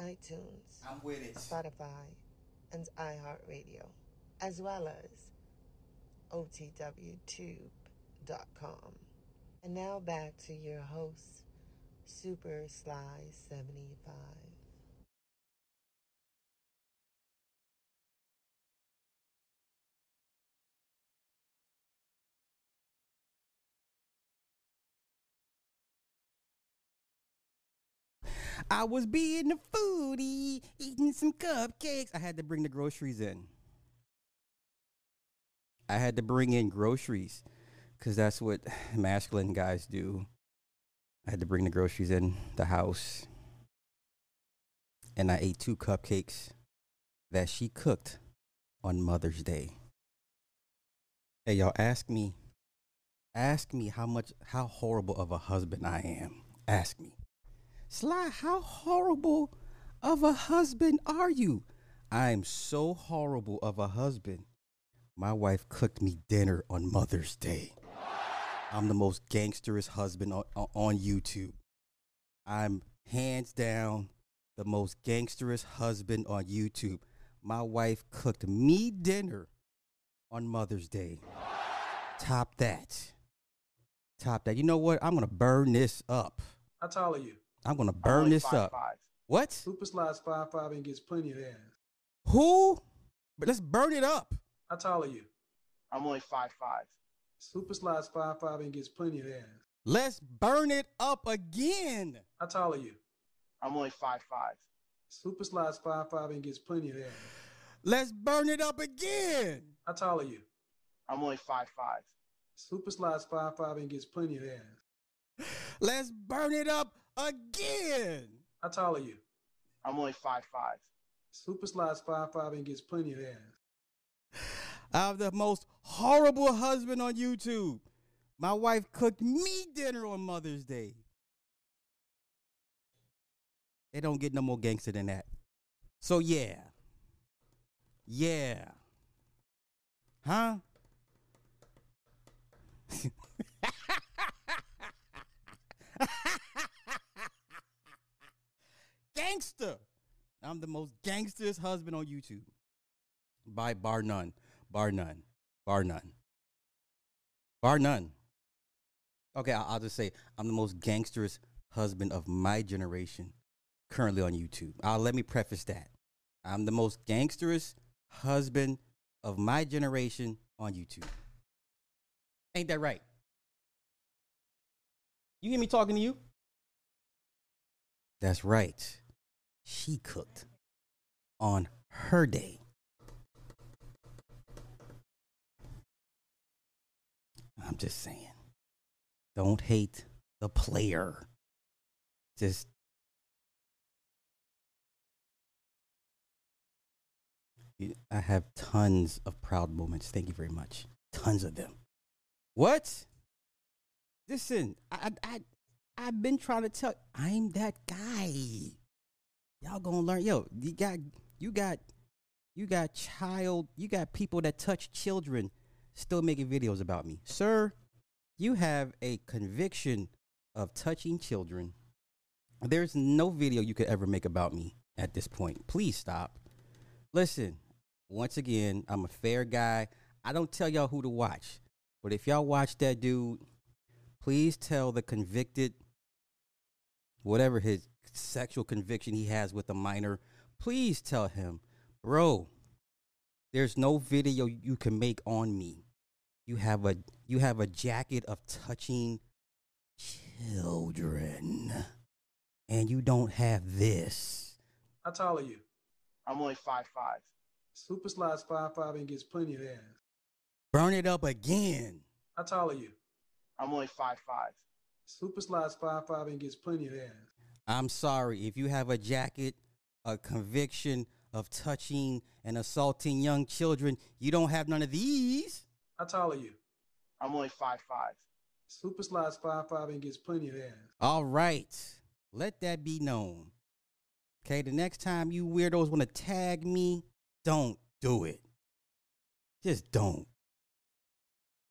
iTunes, I'm with it. Spotify, and iHeartRadio, as well as OTWTube.com. And now back to your host, Super Sly 75. I was being a foodie, eating some cupcakes. I had to bring the groceries in. I had to bring in groceries because that's what masculine guys do. I had to bring the groceries in the house. And I ate two cupcakes that she cooked on Mother's Day. Hey, y'all, ask me, ask me how much, how horrible of a husband I am. Ask me. Sly, how horrible of a husband are you? I'm so horrible of a husband. My wife cooked me dinner on Mother's Day. I'm the most gangsterous husband on, on YouTube. I'm hands down the most gangsterous husband on YouTube. My wife cooked me dinner on Mother's Day. Top that. Top that. You know what? I'm going to burn this up. How tall are you? I'm going to burn this five, up. five. What? Super Sly's five five and gets plenty of ass. Who? But let's burn it up. How tall are you? I'm only five five. Super Sly's five five and gets plenty of ass. Let's burn it up again. How tall are you? I'm only five five. Super Sly's five five and gets plenty of ass. Let's burn it up again. How tall are you? I'm only five five. Super Sly's five five and gets plenty of ass. Let's burn it up again. How tall are you? I'm only five five. Super Sly's five five and gets plenty of ass. I'm the most horrible husband on YouTube. My wife cooked me dinner on Mother's Day. They don't get no more gangster than that. So yeah. Yeah. Huh? Gangster. I'm the most gangsterest husband on YouTube. By bar none. Bar none. Bar none. Bar none. Okay, I'll, I'll just say I'm the most gangsterous husband of my generation currently on YouTube. Uh, let me preface that. I'm the most gangsterous husband of my generation on YouTube. Ain't that right? You hear me talking to you? That's right. She cooked on her day. I'm just saying. Don't hate the player. Just I have tons of proud moments. Thank you very much. Tons of them. What? Listen, I I I've been trying to tell I'm that guy. Y'all gonna learn. Yo, you got you got you got child, you got people that touch children still making videos about me. Sir, you have a conviction of touching children. There's no video you could ever make about me at this point. Please stop. Listen, once again, I'm a fair guy. I don't tell y'all who to watch. But if y'all watch that dude, please tell the convicted, whatever his sexual conviction he has with a minor, please tell him, bro, there's no video you can make on me. You have a you have a jacket of touching children. And you don't have this. How tall are you? I'm only five five. Super Sly's five five and gets plenty of ass. Burn it up again. How tall are you? I'm only five five. Super Sly's five five and gets plenty of ass. I'm sorry if you have a jacket, a conviction of touching and assaulting young children. You don't have none of these. How tall are you? I'm only five five. Super Sly's five five and gets plenty of ass. All right. Let that be known. Okay, the next time you weirdos want to tag me, don't do it. Just don't.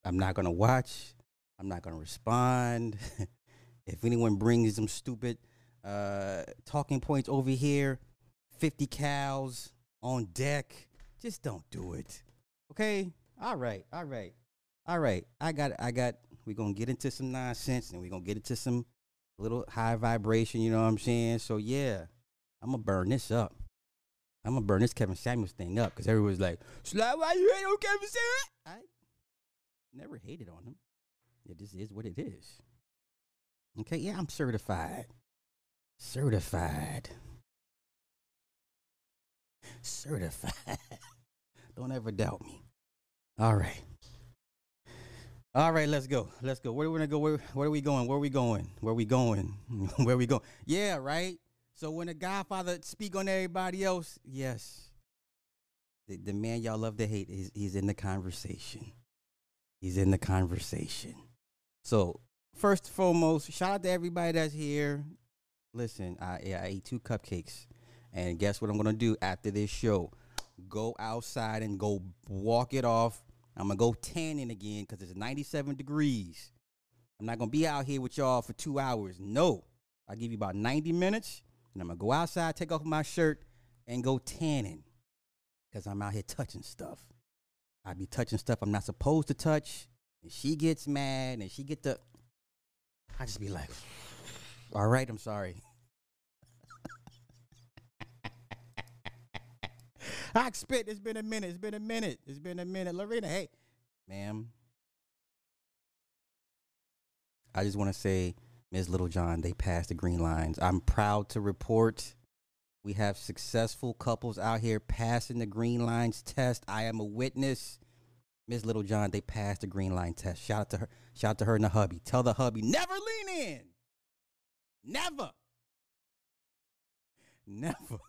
I'm not going to watch. I'm not going to respond. if anyone brings some stupid uh, talking points over here, 50 cows on deck, just don't do it. Okay? All right. All right. All right. I got I got we're going to get into some nonsense and we're going to get into some little high vibration, you know what I'm saying? So yeah, I'm gonna burn this up. I'm gonna burn this Kevin Samuels thing up because everyone's like, Sly, why you hate on Kevin Samuels? I never hated on him. It just is what it is. Okay, yeah, I'm certified. Certified. Certified. Don't ever doubt me. All right. All right, let's go. Let's go. Where are we gonna go? Where, where are we going? Where are we going? Where are we going? where are we going? Yeah, right. So when the Godfather speak on everybody else, yes, the, the man y'all love to hate is he's in the conversation. He's in the conversation. So first and foremost, shout out to everybody that's here. Listen, I I ate two cupcakes, and guess what I'm gonna do after this show? Go outside and go walk it off I'm gonna go tanning again because it's 97 degrees. I'm not gonna be out here with y'all for two hours. No, I'll give you about 90 minutes, and I'm gonna go outside, take off my shirt, and go tanning because I'm out here touching stuff. I be touching stuff I'm not supposed to touch, and she gets mad, and she get the. I just be like, all right, I'm sorry. I spit. It's been a minute. It's been a minute. It's been a minute. Lorena, hey, ma'am. I just want to say, Ms. Littlejohn, they passed the green lines. I'm proud to report we have successful couples out here passing the green lines test. I am a witness. Ms. Littlejohn, they passed the green line test. Shout out to her. Shout out to her and the hubby. Tell the hubby, never lean in. Never. Never.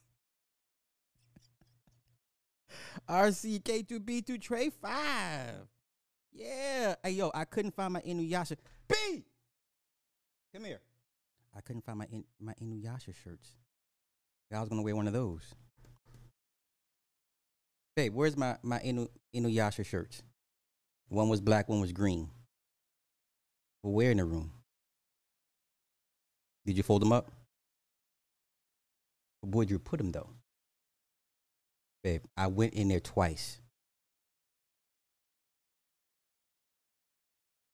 RCK2B2 Trey 5. Yeah. Hey, yo, I couldn't find my Inuyasha. B! Come here. I couldn't find my in, my Inuyasha shirts. I was gonna wear one of those. Babe, where's my my Inu, Inuyasha shirts? One was black, one was green. Well, where in the room? Did you fold them up? Where'd you put them though? babe. I went in there twice.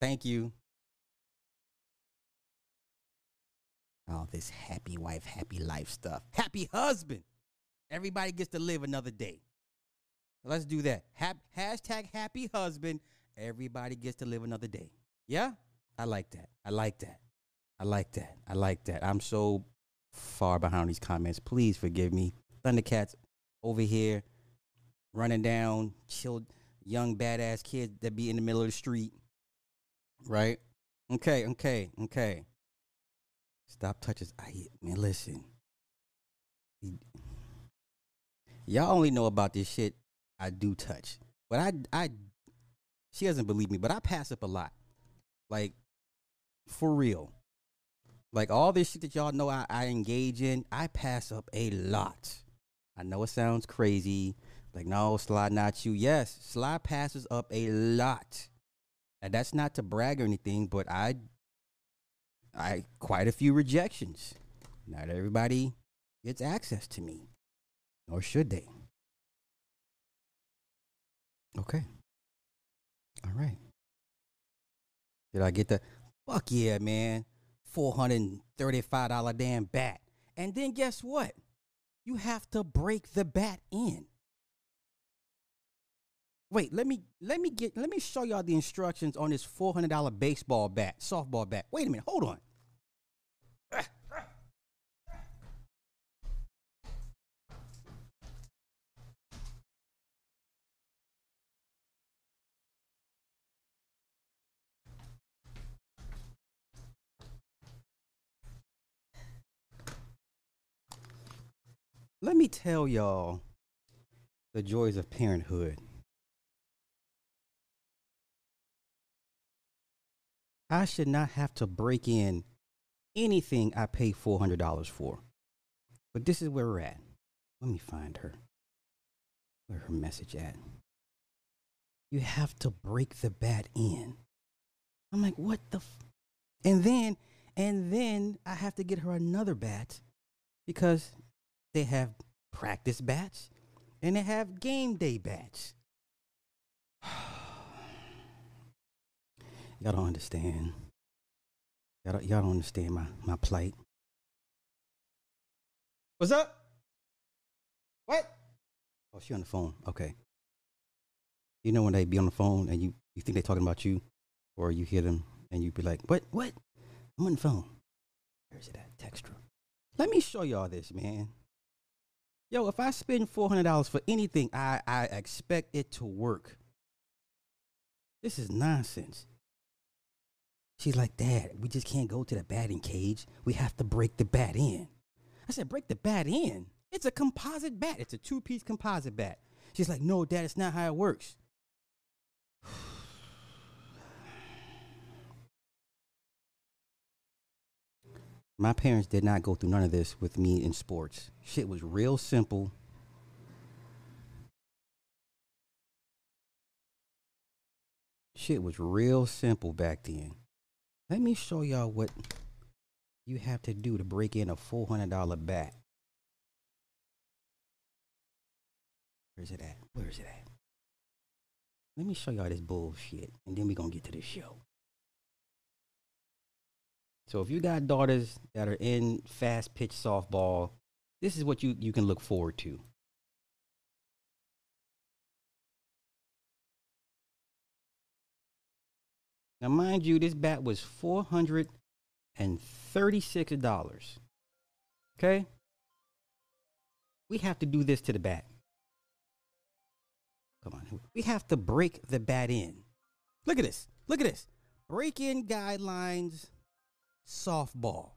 Thank you. Oh, this happy wife, happy life stuff. Happy husband. Everybody gets to live another day. Let's do that. hashtag happy husband. Everybody gets to live another day. Yeah? I like that. I like that. I like that. I like that. I'm so far behind these comments. Please forgive me. Thundercats, over here running down chill young badass kids that be in the middle of the street. Right? Okay, okay, okay. Stop touches. I man, listen. Y'all only know about this shit I do touch. But I I she doesn't believe me, but I pass up a lot. Like for real. Like all this shit that y'all know I, I engage in, I pass up a lot. I know it sounds crazy. Like, no, Sly, not you. Yes, Sly passes up a lot. And that's not to brag or anything, but I I quite a few rejections. Not everybody gets access to me. Nor should they. Okay. All right. Did I get the fuck yeah, man? $435 damn bat. And then guess what? you have to break the bat in. Wait, let me let me get let me show y'all the instructions on this four hundred dollar baseball bat, softball bat. Wait a minute, hold on. Let me tell y'all the joys of parenthood. I should not have to break in anything I pay $400 for. But this is where we're at. Let me find her. Where her message at? You have to break the bat in. I'm like, what the? F-? And then, and then I have to get her another bat because they have practice bats and they have game day bats. y'all don't understand. Y'all don't, y'all don't understand my, my plight. What's up? What? Oh, she on the phone. Okay. You know when they be on the phone and you, you think they talking about you, or you hear them and you be like, "What? What? I'm on the phone." Where's it at? Textra. Let me show y'all this, man. Yo, if I spend four hundred dollars for anything, I I expect it to work. This is nonsense. She's like, Dad, we just can't go to the batting cage. We have to break the bat in. I said, break the bat in. It's a composite bat. It's a two-piece composite bat. She's like, no, Dad, it's not how it works. My parents did not go through none of this with me in sports. Shit was real simple. Shit was real simple back then. Let me show y'all what you have to do to break in a $400 bat. Where's it at? Where's it at? Let me show y'all this bullshit, and then we're going to get to the show. So if you got daughters that are in fast pitch softball, this is what you, you can look forward to. Now, mind you, this bat was $436. Okay? We have to do this to the bat. Come on. We have to break the bat in. Look at this. Look at this. Break in guidelines softball.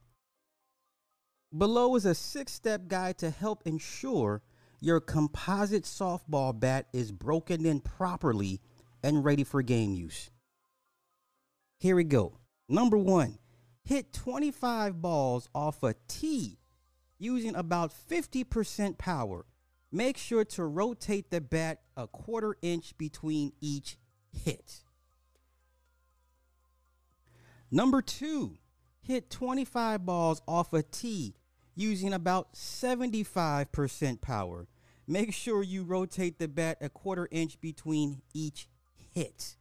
Below is a six step guide to help ensure your composite softball bat is broken in properly and ready for game use. Here we go. Number one, hit 25 balls off a tee using about 50% power. Make sure to rotate the bat a quarter inch between each hit. Number two, hit 25 balls off a tee using about 75% power. Make sure you rotate the bat a quarter inch between each hit.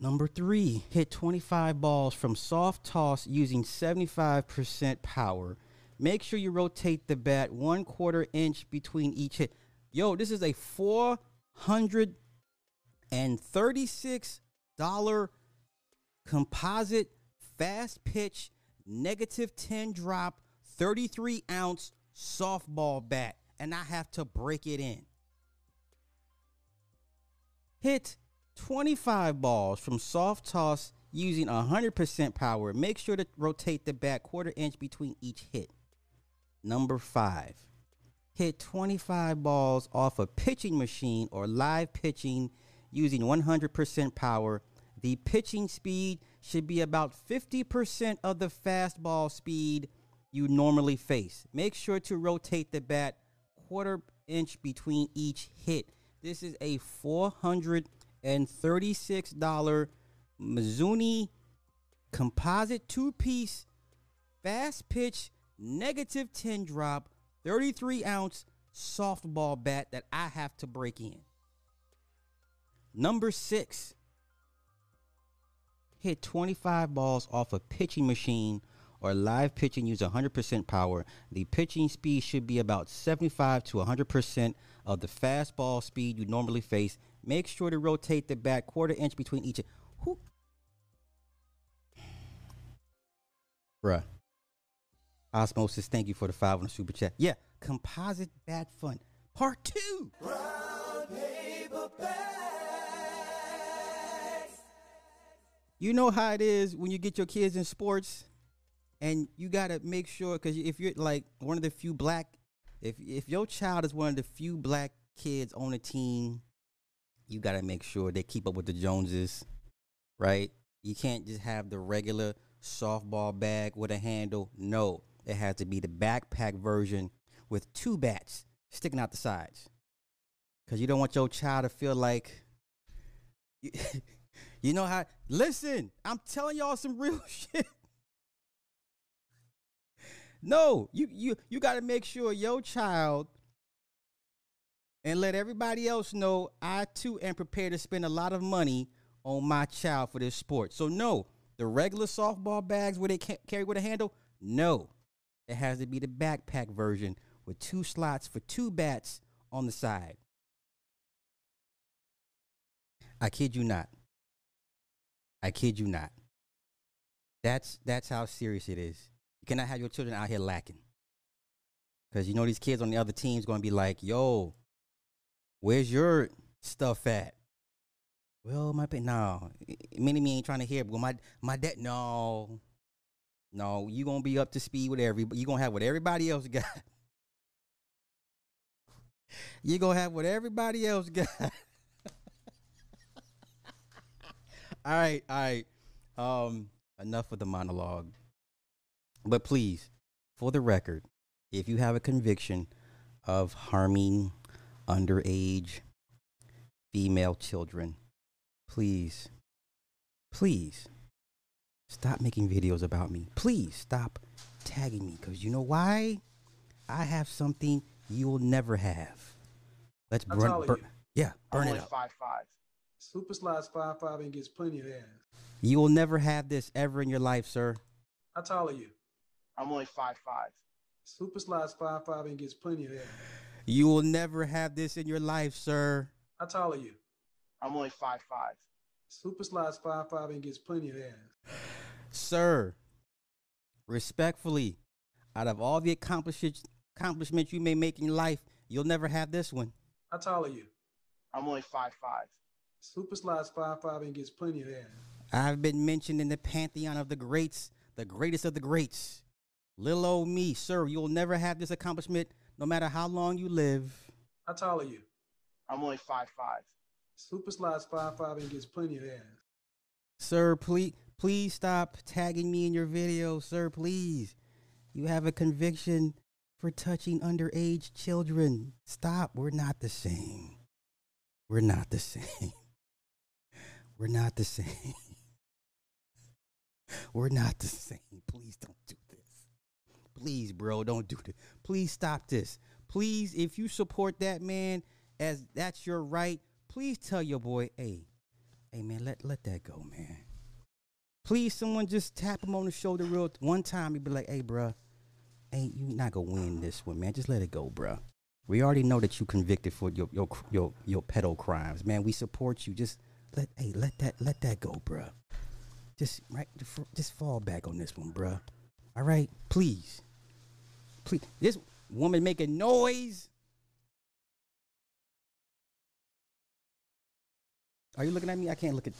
Number three, hit 25 balls from soft toss using 75% power. Make sure you rotate the bat one quarter inch between each hit. Yo, this is a $436 composite fast pitch negative 10 drop 33 ounce softball bat, and I have to break it in. Hit 25 balls from soft toss using 100% power. Make sure to rotate the bat quarter inch between each hit. Number five, hit 25 balls off a pitching machine or live pitching using 100% power. The pitching speed should be about 50% of the fastball speed you normally face. Make sure to rotate the bat quarter inch between each hit. This is a 400 and $36 Mizuno composite two piece fast pitch negative 10 drop 33 ounce softball bat that I have to break in. Number six, hit 25 balls off a pitching machine or live pitching use 100% power. The pitching speed should be about 75 to 100% of the fastball speed you normally face. Make sure to rotate the bat quarter inch between each. Who? Bruh. Osmosis, thank you for the five on the super chat. Yeah, composite bat fun. Part two. You know how it is when you get your kids in sports and you got to make sure because if you're like one of the few black if if your child is one of the few black kids on a team, you got to make sure they keep up with the Joneses, right? You can't just have the regular softball bag with a handle. No, it has to be the backpack version with two bats sticking out the sides. Cause you don't want your child to feel like you, know how listen, I'm telling y'all some real shit. No, you you you got to make sure your child and let everybody else know I too am prepared to spend a lot of money on my child for this sport. So no, the regular softball bags where they ca- carry with a handle, no. It has to be the backpack version with two slots for two bats on the side. I kid you not. I kid you not. That's that's how serious it is. You cannot have your children out here lacking. Cause you know these kids on the other team's gonna be like, yo, where's your stuff at? Well, my pa- no, many me ain't trying to hear. But my my dad, no, no, you gonna be up to speed with everybody. You gonna have what everybody else got. you gonna have what everybody else got. All right, all right. Um, enough of the monologue. But please, for the record, if you have a conviction of harming underage female children, please, please stop making videos about me. Please stop tagging me because you know why? I have something you will never have. Let's burn, tall are burn yeah, I'm burn only it up. five five. Super Sly's five five and gets plenty of ass. You will never have this ever in your life, sir. How tall are you? I'm only five five. Super Sly's five five and gets plenty of ass. You will never have this in your life, sir. How tall are you? I'm only five five. Super Sly's five five and gets plenty of ass. Sir, respectfully, out of all the accomplishments accomplishments you may make in your life, you'll never have this one. How tall are you? I'm only five five. Super Sly's five five and gets plenty of ass. I've been mentioned in the pantheon of the greats, the greatest of the greats. Little old me, sir, you'll never have this accomplishment no matter how long you live. How tall are you? I'm only five five. Super Sly's five five and gets plenty of ass. Sir, please please stop tagging me in your video, sir, please. You have a conviction for touching underage children. Stop. We're not the same. We're not the same. We're not the same. We're not the same. Please don't do this. Please, bro, don't do this. Please stop this. Please, if you support that man as that's your right, please tell your boy, hey, hey man, let let that go, man. Please, someone just tap him on the shoulder real one time. He'd be like, hey, bro, hey, you not gonna win this one, man. Just let it go, bro. We already know that you convicted for your your your your pedo crimes, man. We support you. Just let hey let that let that go, bruh. Just right, just fall back on this one, bruh. All right, please, please. This woman making noise. Are you looking at me? I can't look at.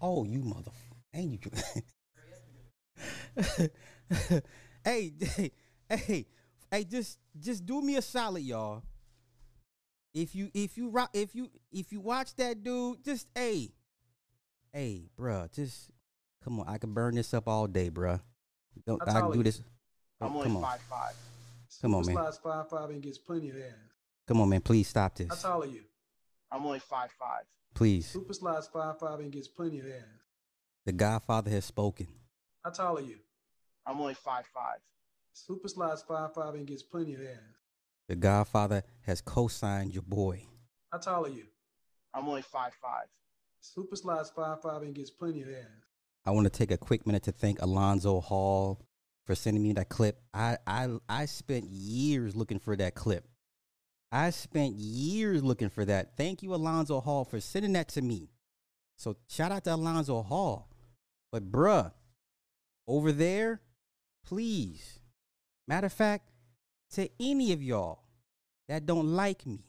Oh, you mother. Ain't you? hey, hey, hey, hey, just just do me a solid, y'all. If you if you ro- if you if you watch that dude, just hey, hey, bruh, just come on. I can burn this up all day, bruh. Don't How I can do this? Oh, I'm Oh, only come on, five five. Come on, Super man. slides five five and gets plenty of ass. come on, man. Please stop this, How tall are you? I'm only five five. please. Super Sly's five five and gets plenty of ass. The Godfather has spoken. How tall are you? I'm only five five. Super Sly's five five and gets plenty of ass. The Godfather has co-signed your boy. How tall are you? I'm only five five. Super Sly's five five and gets plenty of ass. I want to take a quick minute to thank Alonzo Hall for sending me that clip. I, I I spent years looking for that clip. I spent years looking for that. Thank you, Alonzo Hall, for sending that to me. So shout out to Alonzo Hall. But bruh, over there, please. Matter of fact, to any of y'all that don't like me,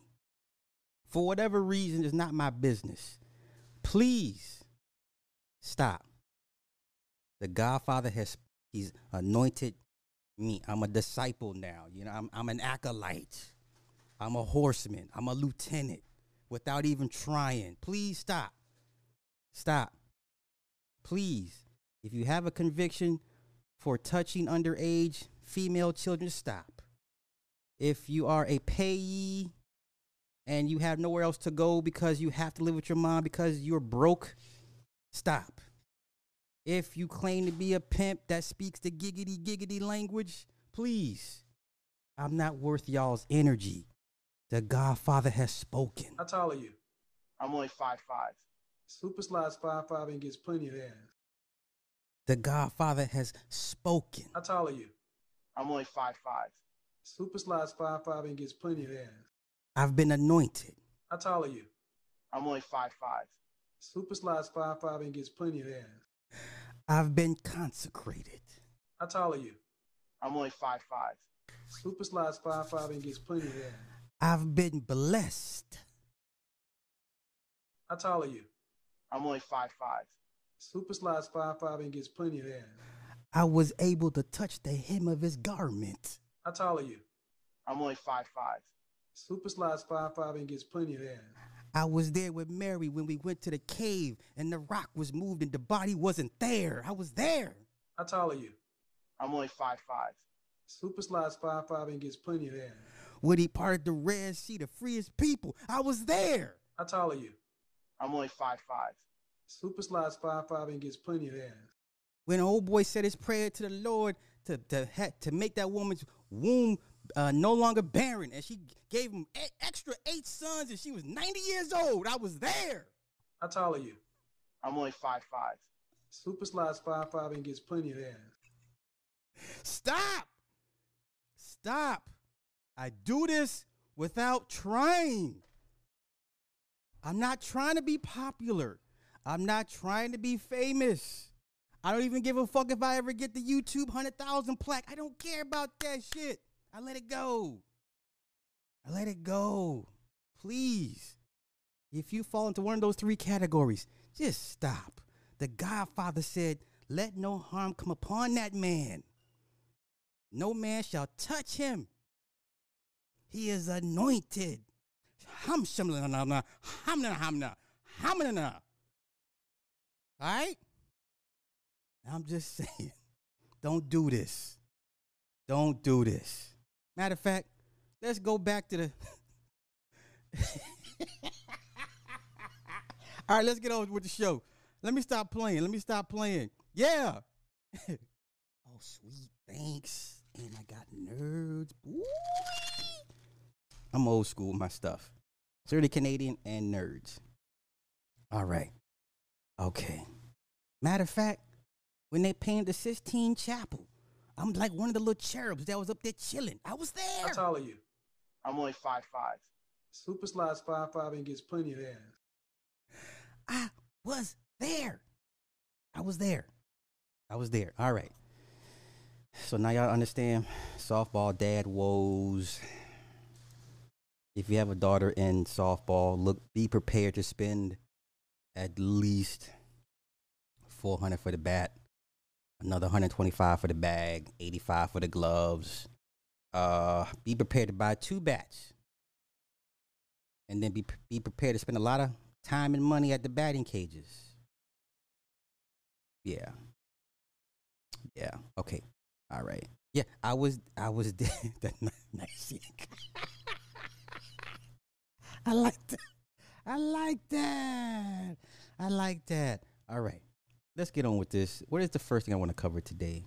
for whatever reason, it's not my business. Please stop. The Godfather has he's anointed me. I'm a disciple now. You know, I'm I'm an acolyte. I'm a horseman. I'm a lieutenant without even trying. Please stop. Stop. Please. If you have a conviction for touching underage female children, stop. If you are a payee and you have nowhere else to go because you have to live with your mom because you're broke, stop. If you claim to be a pimp that speaks the giggity giggity language, please. I'm not worth y'all's energy. The Godfather has spoken. How tall are you? I'm only five five. Super Sly's five five and gets plenty of ass. The Godfather has spoken. How tall are you? I'm only five five. Super Sly's five five and gets plenty of ass. I've been anointed. How tall are you? I'm only five five. Super Sly's five five and gets plenty of ass. I've been consecrated. How tall are you? I'm only five five. Super Sly's five five and gets plenty of ass. I've been blessed. How tall are you? I'm only five five. Super Sly's five five and gets plenty of ass. I was able to touch the hem of his garment. How tall are you? I'm only five five. Super Sly's five five and gets plenty of ass. I was there with Mary when we went to the cave and the rock was moved and the body wasn't there. I was there. How tall are you? I'm only five five. Super Sly's five five and gets plenty of ass. When he parted the Red Sea to free his people, I was there. How tall are you? I'm only five five. Super Sly's five five and gets plenty of ass. When old boy said his prayer to the Lord to to ha- to make that woman's womb uh, no longer barren, and she gave him e- extra eight sons, and she was ninety years old. I was there. How tall are you? I'm only five five. Super Sly's five five and gets plenty of ass. Stop. Stop. I do this without trying. I'm not trying to be popular. I'm not trying to be famous. I don't even give a fuck if I ever get the YouTube 100,000 plaque. I don't care about that shit. I let it go. I let it go. Please. If you fall into one of those three categories, just stop. The Godfather said, Let no harm come upon that man. No man shall touch him. He is anointed. All right? I'm just saying, don't do this. Don't do this. Matter of fact, let's go back to the. All right, let's get on with the show. Let me stop playing. Let me stop playing. Yeah. oh, sweet. Thanks. And I got nerds. Boy. I'm old school, with my stuff. Certainly Canadian and nerds. All right. Okay. Matter of fact, when they painted the Sistine Chapel, I'm like one of the little cherubs that was up there chilling. I was there. How there. tall are you? I'm only five five. Super Sly's five five and gets plenty of ass. I was there. I was there. I was there. All right. So now y'all understand softball dad woes. If you have a daughter in softball, look be prepared to spend at least 400 for the bat, another 125 for the bag, 85 for the gloves. Uh be prepared to buy two bats. And then be be prepared to spend a lot of time and money at the batting cages. Yeah. Yeah. Okay. All right. Yeah, I was I was there that nice. I like that. I like that. I like that. All right. Let's get on with this. What is the first thing I want to cover today?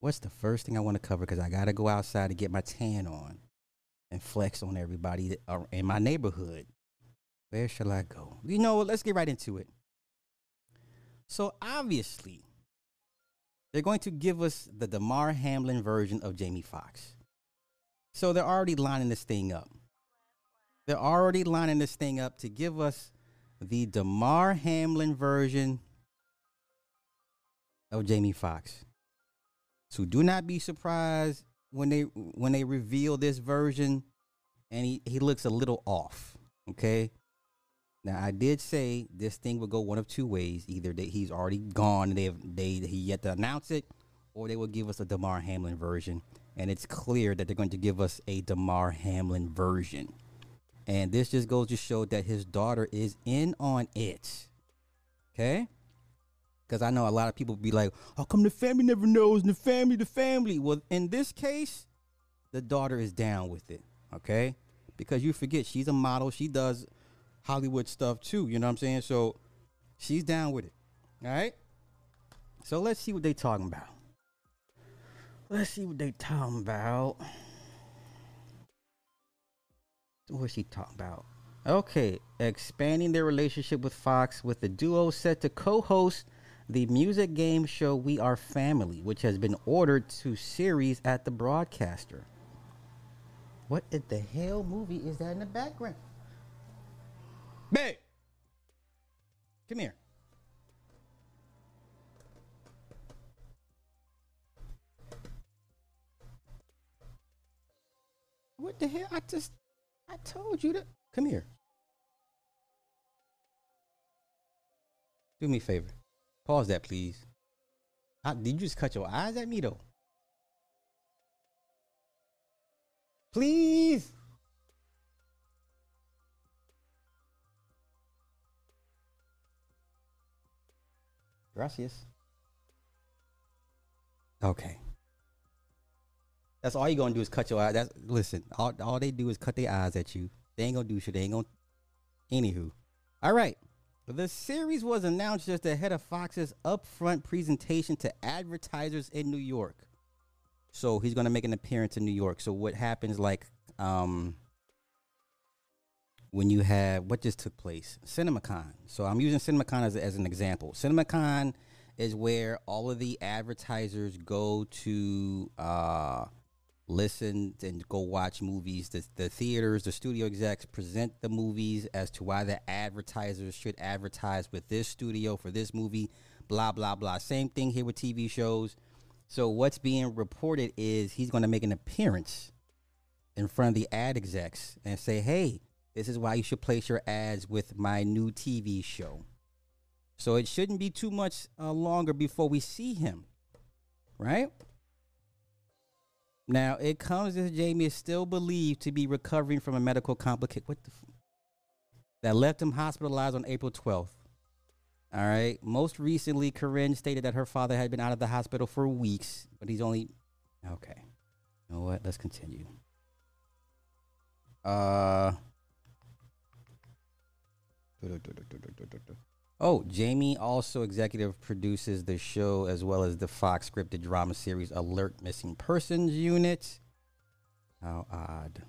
What's the first thing I want to cover? Because I got to go outside to get my tan on and flex on everybody in my neighborhood. Where shall I go? You know? Let's get right into it. So obviously, they're going to give us the Damar Hamlin version of Jamie Foxx. So they're already lining this thing up. They're already lining this thing up to give us the Damar Hamlin version of Jamie Foxx. So do not be surprised when they when they reveal this version and he, he looks a little off. Okay. Now I did say this thing would go one of two ways: either that he's already gone and they have they he yet to announce it, or they will give us a Damar Hamlin version. And it's clear that they're going to give us a Damar Hamlin version. And this just goes to show that his daughter is in on it. Okay? Because I know a lot of people be like, how come the family never knows? The family, the family. Well, in this case, the daughter is down with it. Okay? Because you forget, she's a model. She does Hollywood stuff too. You know what I'm saying? So she's down with it. All right? So let's see what they talking about. Let's see what they talking about. What's she talking about? Okay, expanding their relationship with Fox with the duo set to co-host the music game show We Are Family, which has been ordered to series at the broadcaster. What in the hell movie is that in the background? Babe, come here. What the hell? I just, I told you that. Come here. Do me a favor. Pause that, please. I, did you just cut your eyes at me, though? Please. Gracias. Okay. That's all you're gonna do is cut your eyes. That's listen. All, all they do is cut their eyes at you. They ain't gonna do shit. They ain't gonna. Anywho, all right. The series was announced just ahead of Fox's upfront presentation to advertisers in New York. So he's gonna make an appearance in New York. So what happens, like, um, when you have what just took place, CinemaCon. So I'm using CinemaCon as, as an example. CinemaCon is where all of the advertisers go to uh, listen and go watch movies. The, the theaters, the studio execs present the movies as to why the advertisers should advertise with this studio for this movie, blah, blah, blah. Same thing here with TV shows. So, what's being reported is he's going to make an appearance in front of the ad execs and say, hey, this is why you should place your ads with my new TV show. So, it shouldn't be too much uh, longer before we see him, right? Now it comes as Jamie is still believed to be recovering from a medical complication. What the? F- that left him hospitalized on April 12th. All right. Most recently, Corinne stated that her father had been out of the hospital for weeks, but he's only. Okay. You know what? Let's continue. Uh. Oh, Jamie also executive produces the show as well as the Fox scripted drama series Alert Missing Persons Unit. How odd.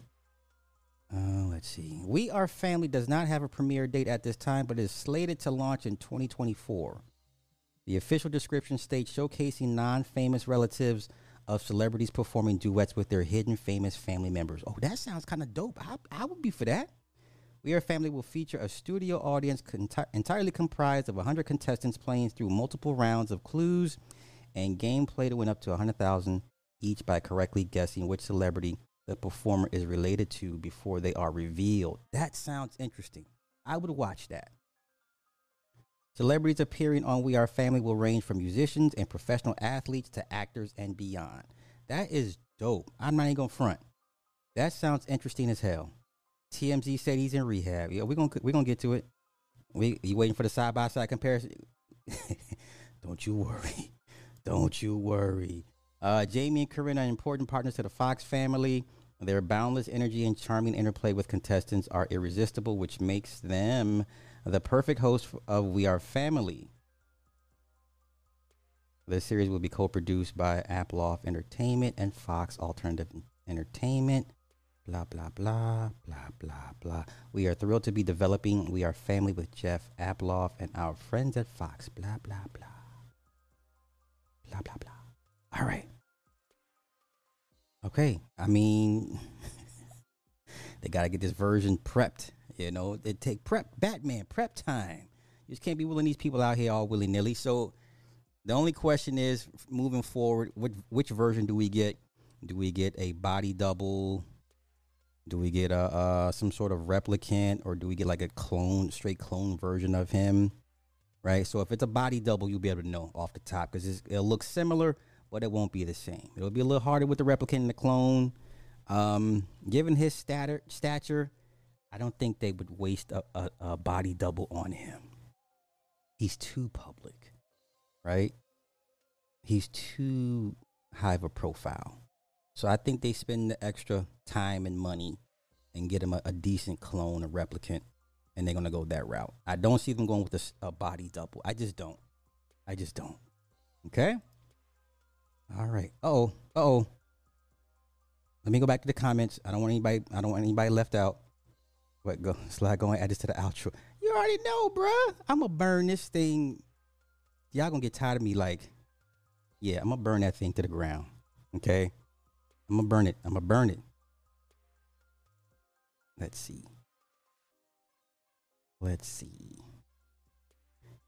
Uh, let's see. We Are Family does not have a premiere date at this time, but is slated to launch in 2024. The official description states showcasing non famous relatives of celebrities performing duets with their hidden famous family members. Oh, that sounds kind of dope. I, I would be for that. We Are Family will feature a studio audience conti- entirely comprised of 100 contestants playing through multiple rounds of clues and gameplay to win up to 100,000 each by correctly guessing which celebrity the performer is related to before they are revealed. That sounds interesting. I would watch that. Celebrities appearing on We Are Family will range from musicians and professional athletes to actors and beyond. That is dope. I'm not even gonna front. That sounds interesting as hell. TMZ said he's in rehab. Yeah, we're gonna we're gonna get to it. We you waiting for the side by side comparison? Don't you worry. Don't you worry. Uh, Jamie and Corinne are important partners to the Fox family. Their boundless energy and charming interplay with contestants are irresistible, which makes them the perfect host of We Are Family. This series will be co-produced by Apploff Entertainment and Fox Alternative Entertainment blah blah blah blah blah blah. We are thrilled to be developing We Are Family with Jeff Apploff and our friends at Fox. Blah blah blah. Blah blah blah. All right. Okay. I mean, they got to get this version prepped. You know, it take prep Batman prep time. You just can't be willing these people out here all willy nilly. So the only question is, moving forward, which which version do we get? Do we get a body double? Do we get a uh, some sort of replicant, or do we get like a clone, straight clone version of him? Right. So if it's a body double, you'll be able to know off the top because it'll look similar, but it won't be the same. It'll be a little harder with the replicant and the clone. Um, given his stature, stature, I don't think they would waste a, a, a body double on him. He's too public, right? He's too high of a profile. So I think they spend the extra time and money and get him a, a decent clone, a replicant, and they're gonna go that route. I don't see them going with a body double. I just don't. I just don't. Okay. All right. Oh. Oh. Let me go back to the comments. I don't want anybody. I don't want anybody left out. But go slide going add this to the outro. You already know, bruh. I'm gonna burn this thing. Y'all gonna get tired of me. Like, yeah, I'm gonna burn that thing to the ground. Okay. I'm gonna burn it. I'm gonna burn it. Let's see. Let's see.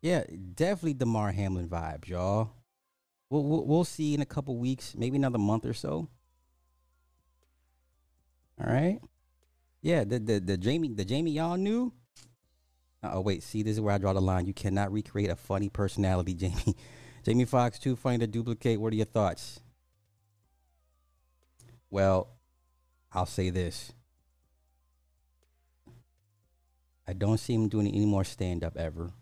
Yeah, definitely Damar Hamlin vibes, y'all. We'll, we'll we'll see in a couple weeks, maybe another month or so. All right. Yeah, the the the Jamie the Jamie y'all knew. Oh wait, see this is where I draw the line. You cannot recreate a funny personality, Jamie. Jamie Foxx too funny to duplicate. What are your thoughts? Well, I'll say this. I don't see him doing any more stand up ever,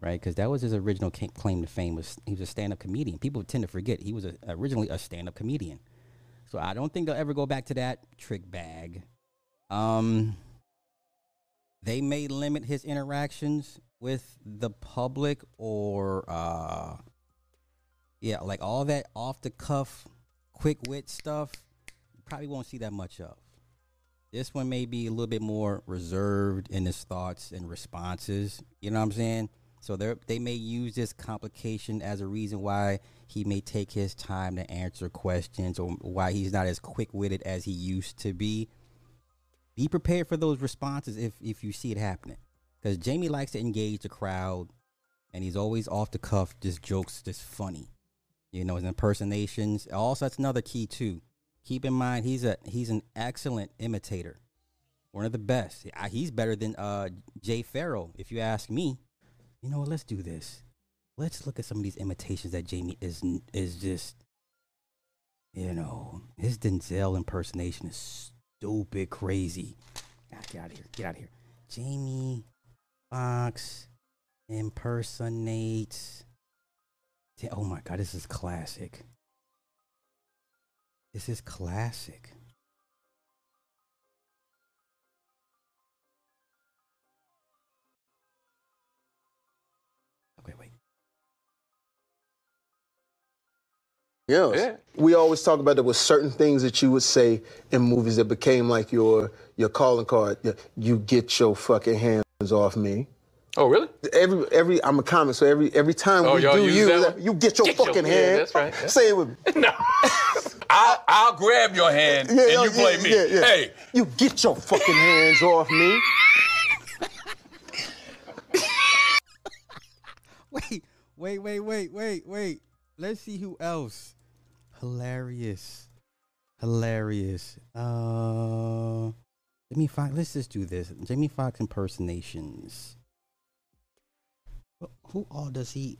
right? Because that was his original claim to fame. Was he was a stand up comedian? People tend to forget he was a, originally a stand up comedian. So I don't think they'll ever go back to that trick bag. Um, they may limit his interactions with the public or uh, yeah, like all that off the cuff, quick wit stuff. Probably won't see that much of. This one may be a little bit more reserved in his thoughts and responses. You know what I'm saying? So they they may use this complication as a reason why he may take his time to answer questions or why he's not as quick witted as he used to be. Be prepared for those responses if if you see it happening, because Jamie likes to engage the crowd, and he's always off the cuff, just jokes, just funny. You know, his impersonations. Also, that's another key too. Keep in mind he's a he's an excellent imitator, one of the best. He's better than uh Jay Pharoah, if you ask me. You know what? Let's do this. Let's look at some of these imitations that Jamie is is just. You know, his Denzel impersonation is stupid crazy. Get out of here! Get out of here! Jamie Foxx impersonates. Oh my god, this is classic. This is classic. Okay, wait. Yes. Yeah. We always talk about there were certain things that you would say in movies that became like your your calling card. You- You get your fucking hands off me. Oh, really? Every every I'm a comic, so every every time Oh, we y'all do you, that you get your Get your- fucking yeah, that's right, yeah. Say it with me. No. I'll, I'll grab your hand and yeah, you play yeah, me. yeah, yeah. Hey, You get your fucking hands off me. Wait, wait, wait, wait, wait, wait. Let's see who else. Hilarious. Hilarious. Uh Jamie Foxx, let's just do this. Jamie Foxx impersonations. Wh- Who all does he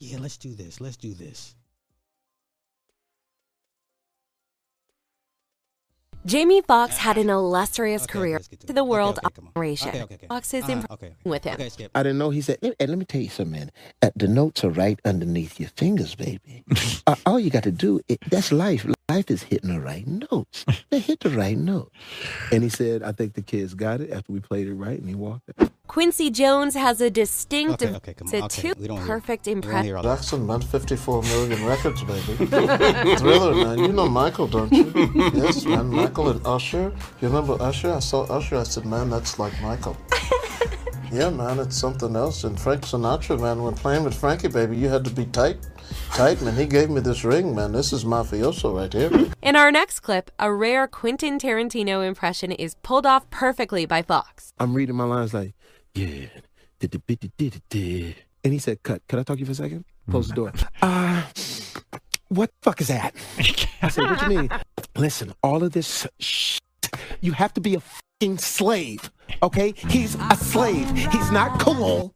Yeah, let's do this. Let's do this. Jamie Foxx had an illustrious Okay, career to to the world okay, come on. operation. Okay, okay, okay. Foxx's Uh, imp- okay, okay. with him. Okay. I didn't know. He said, and let me tell you something, man. Uh, the notes are right underneath your fingers, baby. uh, all you got to do, it, that's life. Life is hitting the right notes. They hit the right note. And he said, I think the kids got it after we played it right, and he walked out. Quincy Jones has a distinct, Okay, okay, come on. to Okay, two we don't perfect we don't impressions. hear all that. Jackson, man, 54 million records, baby. Thriller, man. You know Michael, don't you? Yes, man. Michael and Usher. You remember Usher? I saw Usher. I said, man, that's like Michael. yeah, man, it's something else. And Frank Sinatra, man, when playing with Frankie, baby, you had to be tight. Tight, man. He gave me this ring, man. This is mafioso right here. In our next clip, a rare Quentin Tarantino impression is pulled off perfectly by Foxx. I'm reading my lines like, yeah, and he said, cut. Can I talk to you for a second? Close the door. Uh, what the fuck is that? I said, what you mean? Listen, all of this shit, you have to be a fucking slave, okay? He's a slave. He's not cool.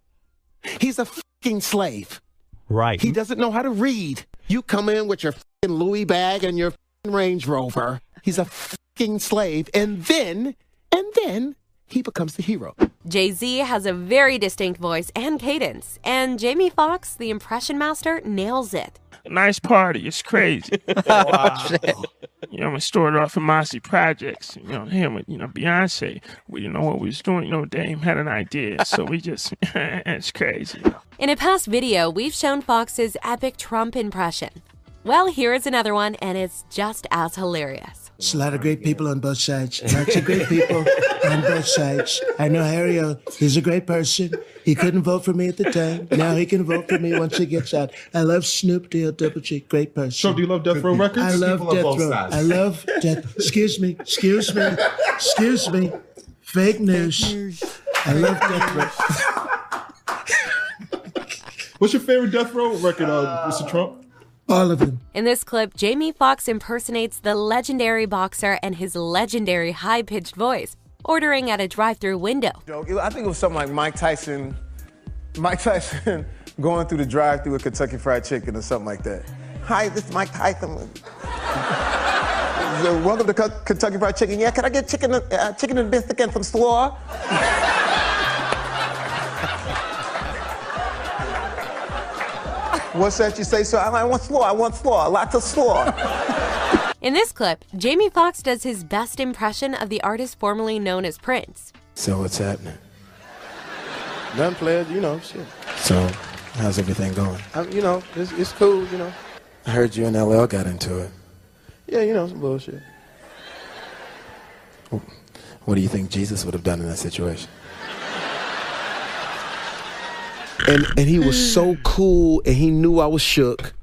He's a fucking slave. Right. He doesn't know how to read. You come in with your Louis bag and your Range Rover. He's a fucking slave. And then, and then he becomes the hero. Jay Z has a very distinct voice and cadence, and Jamie Foxx, the impression master, nails it. Nice party. It's crazy. wow. You know, we started off in Marcy Projects. You know, him with, you know, Beyonce. We didn't know what we was doing. You know, Dame had an idea. So we just, it's crazy. In a past video, we've shown Foxx's epic Trump impression. Well, here is another one, and it's just as hilarious. There's a lot of great people on both sides. Lots of great people on both sides. I know Harry, O, he's a great person. He couldn't vote for me at the time. Now he can vote for me once he gets out. I love Snoop D-O Double G, great person. So do you love Death Row Records? I love People Death Row. sides. I love Death. Excuse me, excuse me, excuse me. Fake news. I love Death Row. What's your favorite Death Row record, uh, Mr. Trump? All of them. In this clip, Jamie Foxx impersonates the legendary boxer and his legendary high pitched voice, ordering at a drive through window. I think it was something like Mike Tyson, Mike Tyson going through the drive-through with Kentucky Fried Chicken or something like that. Hi, this is Mike Tyson. So, Welcome to K- Kentucky Fried Chicken. Yeah, can I get chicken, uh, chicken and biscuit and some What's that you say? sir? I want slaw. I want slaw. Lots of slaw. In this clip, Jamie Foxx does his best impression of the artist formerly known as Prince. So what's happening? None played, you know, shit. So, how's everything going? Um, you know, it's, it's cool, you know. I heard you and LL got into it. Yeah, you know, some bullshit. What do you think Jesus would have done in that situation? And and he was so cool, and he knew I was shook.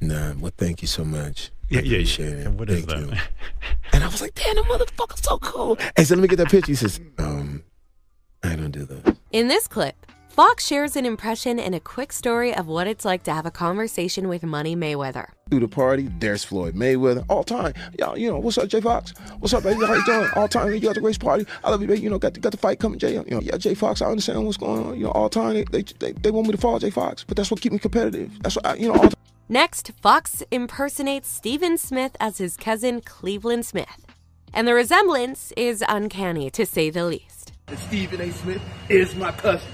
Nah, well, thank you so much. Yeah, yeah, Appreciate it. And what is Thank that? you. And I was like, damn, the motherfucker's so cool. And so let me get that picture. He says, um, I don't do that. In this clip, Foxx shares an impression and a quick story of what it's like to have a conversation with Money Mayweather. Through the party, there's Floyd Mayweather all time. Y'all, you know, what's up, Jay Foxx? What's up, baby? How you doing? All time. You got the race party. I love you, baby. You know, got the, got the fight coming, Jay. You know, yeah, Jay Foxx. I understand what's going on. You know, all time. They, they, they, they want me to fall, Jay Foxx, but that's what keep me competitive. That's what I, you know. All Next, Foxx impersonates Stephen Smith as his cousin Cleveland Smith. And the resemblance is uncanny to say the least. Stephen A. Smith is my cousin.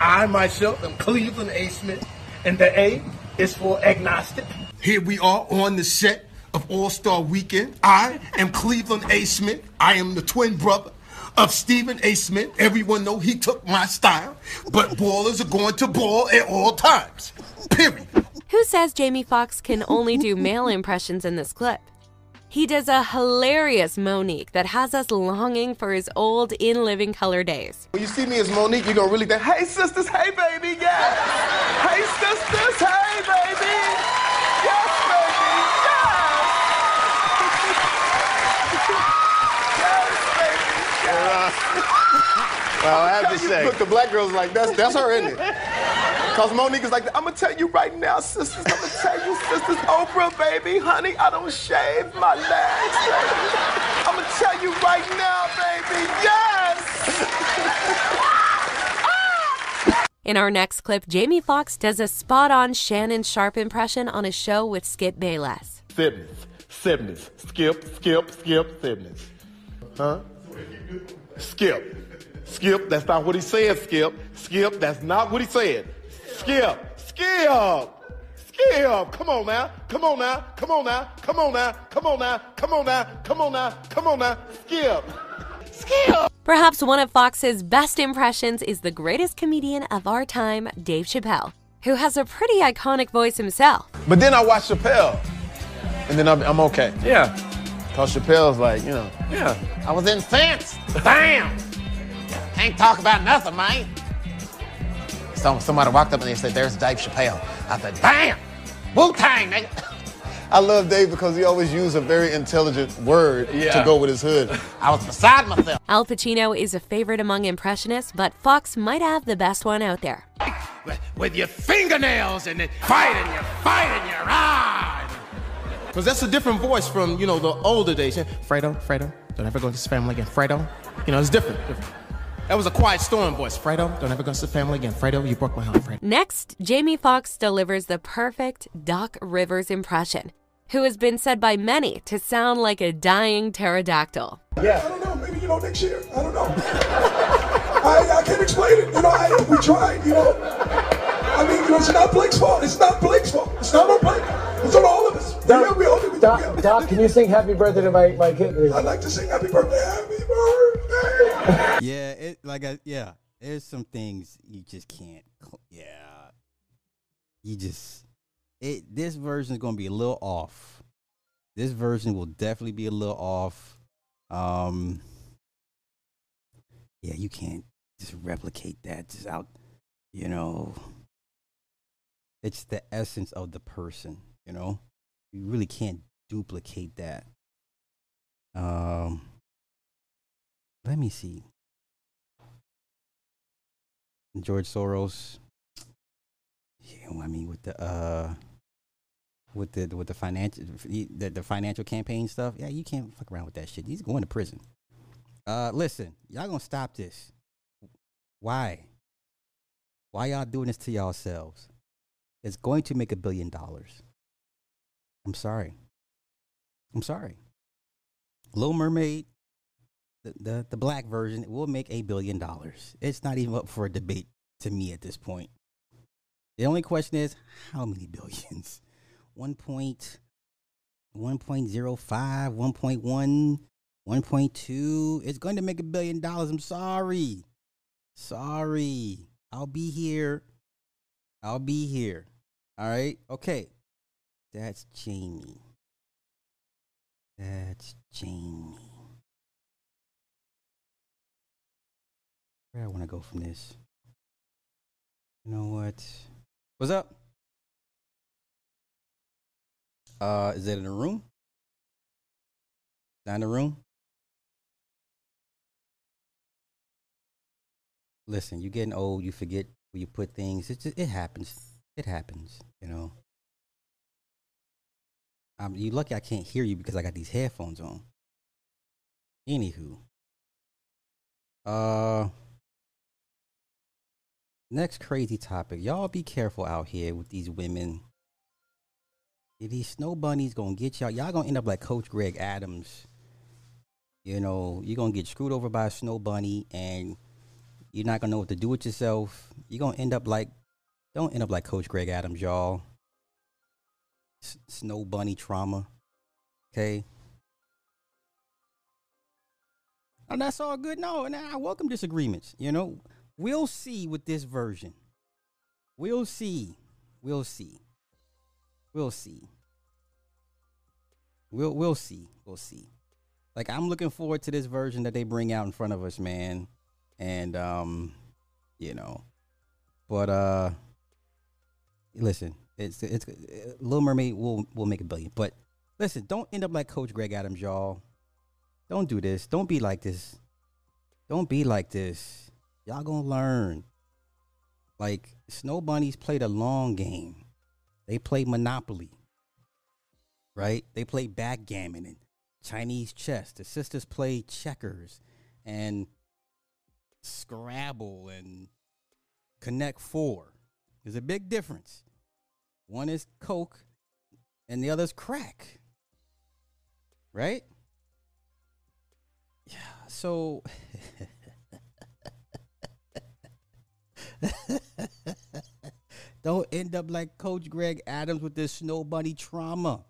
I myself am Cleveland A. Smith, and the A is for agnostic. Here we are on the set of All Star Weekend. I am Cleveland A. Smith. I am the twin brother of Stephen A. Smith. Everyone know he took my style, but ballers are going to ball at all times. Period. Who says Jamie Foxx can only do male impressions in this clip? He does a hilarious Mo'Nique that has us longing for his old in living color days. When you see me as Mo'Nique, you're gonna really think, hey sisters, hey baby, yes. Hey sisters, hey baby. Yes, baby, Well, I have to say. Look, the black girl's like, that's that's her, isn't it? Cause Mo'Nique is like, I'm gonna tell you right now, sisters, I'm gonna tell you, sisters, Oprah, baby, honey, I don't shave my legs, baby. I'm gonna tell you right now, baby, yes! In our next clip, Jamie Foxx does a spot on Shannon Sharpe impression on a show with Skip Bayless. Siblings, siblings, skip, skip, skip, siblings. Huh? Skip. Skip, that's not what he said, Skip. Skip, that's not what he said. Skip, skip, skip. Come on now, come on now, come on now, come on now, come on now, come on now, come on now, come on now, skip. Skip. Perhaps one of Foxx's best impressions is the greatest comedian of our time, Dave Chappelle, who has a pretty iconic voice himself. But then I watch Chappelle, and then I'm, I'm okay. Yeah. Cause Chappelle's like, you know, Yeah. I was incensed. Damn. Can't talk about nothing, man. So somebody walked up and they said, "There's Dave Chappelle." I said, "Damn, Wu Tang, nigga." I love Dave because he always used a very intelligent word Yeah. to go with his hood. I was beside myself. Al Pacino is a favorite among impressionists, but Fox might have the best one out there. With your fingernails and then fighting, you're fighting, you ride. Because that's a different voice from, you know, the older days. Fredo, Fredo, don't ever go to this family again. Fredo. You know, it's different. different. That was a quiet storm, boys. Fredo, don't ever go to the family again. Fredo, you broke my heart, Fredo. Next, Jamie Foxx delivers the perfect Doc Rivers impression, who has been said by many to sound like a dying pterodactyl. Yeah. I don't know. Maybe you know next year. I don't know. I, I can't explain it. You know, I, we tried. You know. I mean, you know, it's not Blake's fault. It's not Blake's fault. It's not on Blake. It's on all of us. Doc, yeah, we all do Doc, together. Doc, can you sing happy birthday to my, my kid? I'd like to sing happy birthday, happy birthday. yeah, it like I, yeah, there's some things you just can't. Yeah, you just it. This version is gonna be a little off. This version will definitely be a little off. Um, yeah, you can't just replicate that just out. You know, it's the essence of the person. You know, you really can't duplicate that. Um, let me see. George Soros. Yeah, I mean with the uh with the with the financial the, the financial campaign stuff. Yeah, you can't fuck around with that shit. He's going to prison. Uh listen, y'all gonna stop this. Why? Why y'all doing this to yourselves? It's going to make a billion dollars. I'm sorry. I'm sorry. Little Mermaid, the, the, the black version, will make a billion dollars. It's not even up for a debate to me at this point. The only question is how many billions? 1.1.05, 1.1, 1.2. It's going to make a billion dollars. I'm sorry. Sorry. I'll be here. I'll be here. All right. Okay. That's Jamie. That's Jamie. Where I want to go from this? You know what? What's up? Uh, is that in the room? Not in the room? Listen, you're getting old. You forget where you put things. It just, it happens. It happens. You know. You lucky I can't hear you because I got these headphones on. Anywho. Uh next crazy topic. Y'all be careful out here with these women. Yeah, These snow bunnies gonna get y'all. Y'all gonna end up like Coach Greg Adams. You know, you're gonna get screwed over by a snow bunny and you're not gonna know what to do with yourself. You're gonna end up like don't end up like Coach Greg Adams, y'all. Snow bunny trauma. Okay. And that's all good. No, and I welcome disagreements. You know, we'll see with this version. We'll see. We'll see. We'll see. We'll we'll see. We'll see. Like I'm looking forward to this version that they bring out in front of us, man. And um, you know, but uh, listen, it's it's uh, Little Mermaid will will make a billion, but listen, don't end up like Coach Greg Adams, y'all. Don't do this. Don't be like this. Don't be like this. Y'all gonna learn. Like Snow Bunnies play the long game. They played Monopoly. Right? They played backgammon and Chinese chess. The sisters play checkers and Scrabble and Connect Four. There's a big difference. One is Coke and the other is crack. Right? Yeah, so don't end up like Coach Greg Adams with this snow bunny trauma.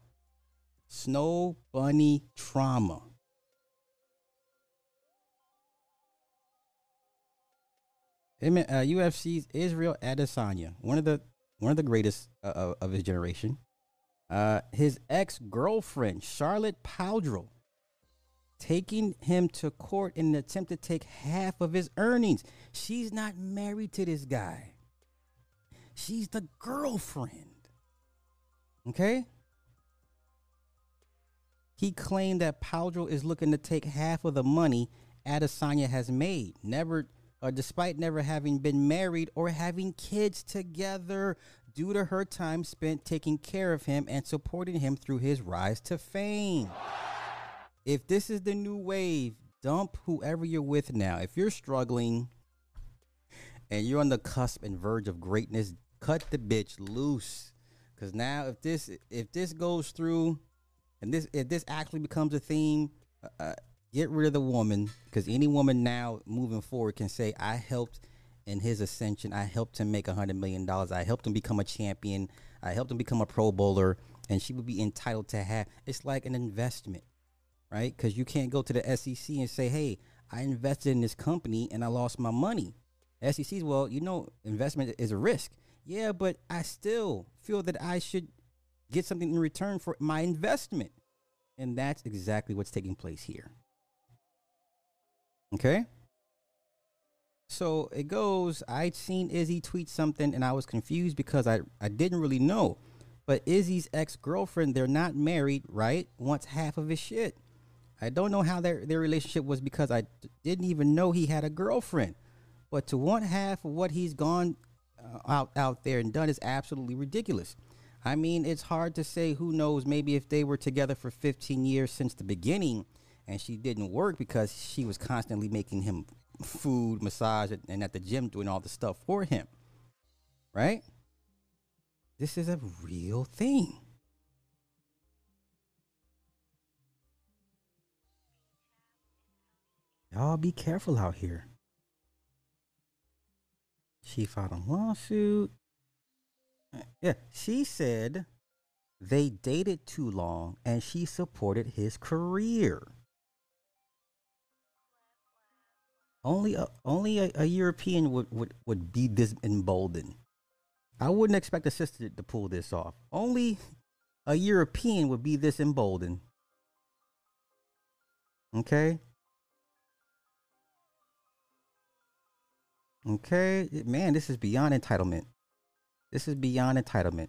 Snow bunny trauma. Uh, UFC's Israel Adesanya, one of the one of the greatest uh, of, his generation. Uh, his ex girlfriend Charlotte Powdrell taking him to court in an attempt to take half of his earnings. She's not married to this guy. She's the girlfriend. Okay? He claimed that Powdrell is looking to take half of the money Adesanya has made, never uh, despite never having been married or having kids together due to her time spent taking care of him and supporting him through his rise to fame. If this is the new wave, dump whoever you're with now. If you're struggling and you're on the cusp and verge of greatness, cut the bitch loose. Cause now if this if this goes through, and this if this actually becomes a theme, uh, uh, get rid of the woman. Cause any woman now moving forward can say, "I helped in his ascension. I helped him make a hundred million dollars. I helped him become a champion. I helped him become a Pro Bowler." And she would be entitled to have. It's like an investment, right? Because you can't go to the SEC and say, "Hey, I invested in this company and I lost my money." SEC's well, you know, investment is a risk. Yeah, but I still feel that I should get something in return for my investment. And that's exactly what's taking place here. Okay? So it goes, I'd seen Izzy tweet something and I was confused because I, I didn't really know. But Izzy's ex girlfriend, they're not married, right? Wants half of his shit. I don't know how their, their relationship was because I d- didn't even know he had a girlfriend. But to want half of what he's gone uh, out out there and done is absolutely ridiculous. I mean, it's hard to say. Who knows? Maybe if they were together for 15 years since the beginning, and she didn't work because she was constantly making him food, massage, and at the gym doing all the stuff for him, right? This is a real thing. Y'all be careful out here. She filed a lawsuit. Yeah, she said they dated too long and she supported his career. Only a, only a, a European would, would, would be this emboldened. I wouldn't expect a sister to pull this off. Only a European would be this emboldened. Okay? Okay, man, this is beyond entitlement. This is beyond entitlement.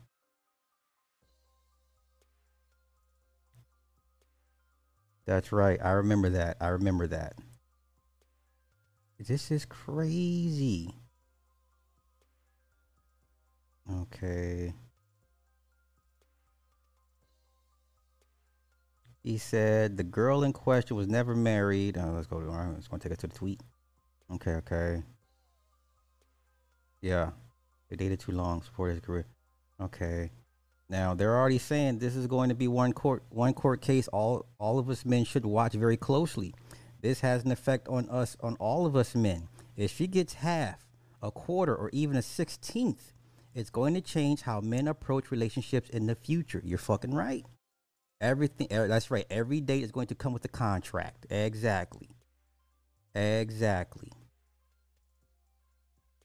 That's right. I remember that. I remember that. This is crazy. Okay. He said the girl in question was never married. Uh, let's go. To, uh, let's go take it to the tweet. Okay, okay. Yeah. They dated too long, supported his career. Okay. Now they're already saying this is going to be one court one court case all all of us men should watch very closely. This has an effect on us on all of us men. If she gets half, a quarter, or even a sixteenth, it's going to change how men approach relationships in the future. You're fucking right. Everything eh, that's right. Every date is going to come with a contract. Exactly. Exactly.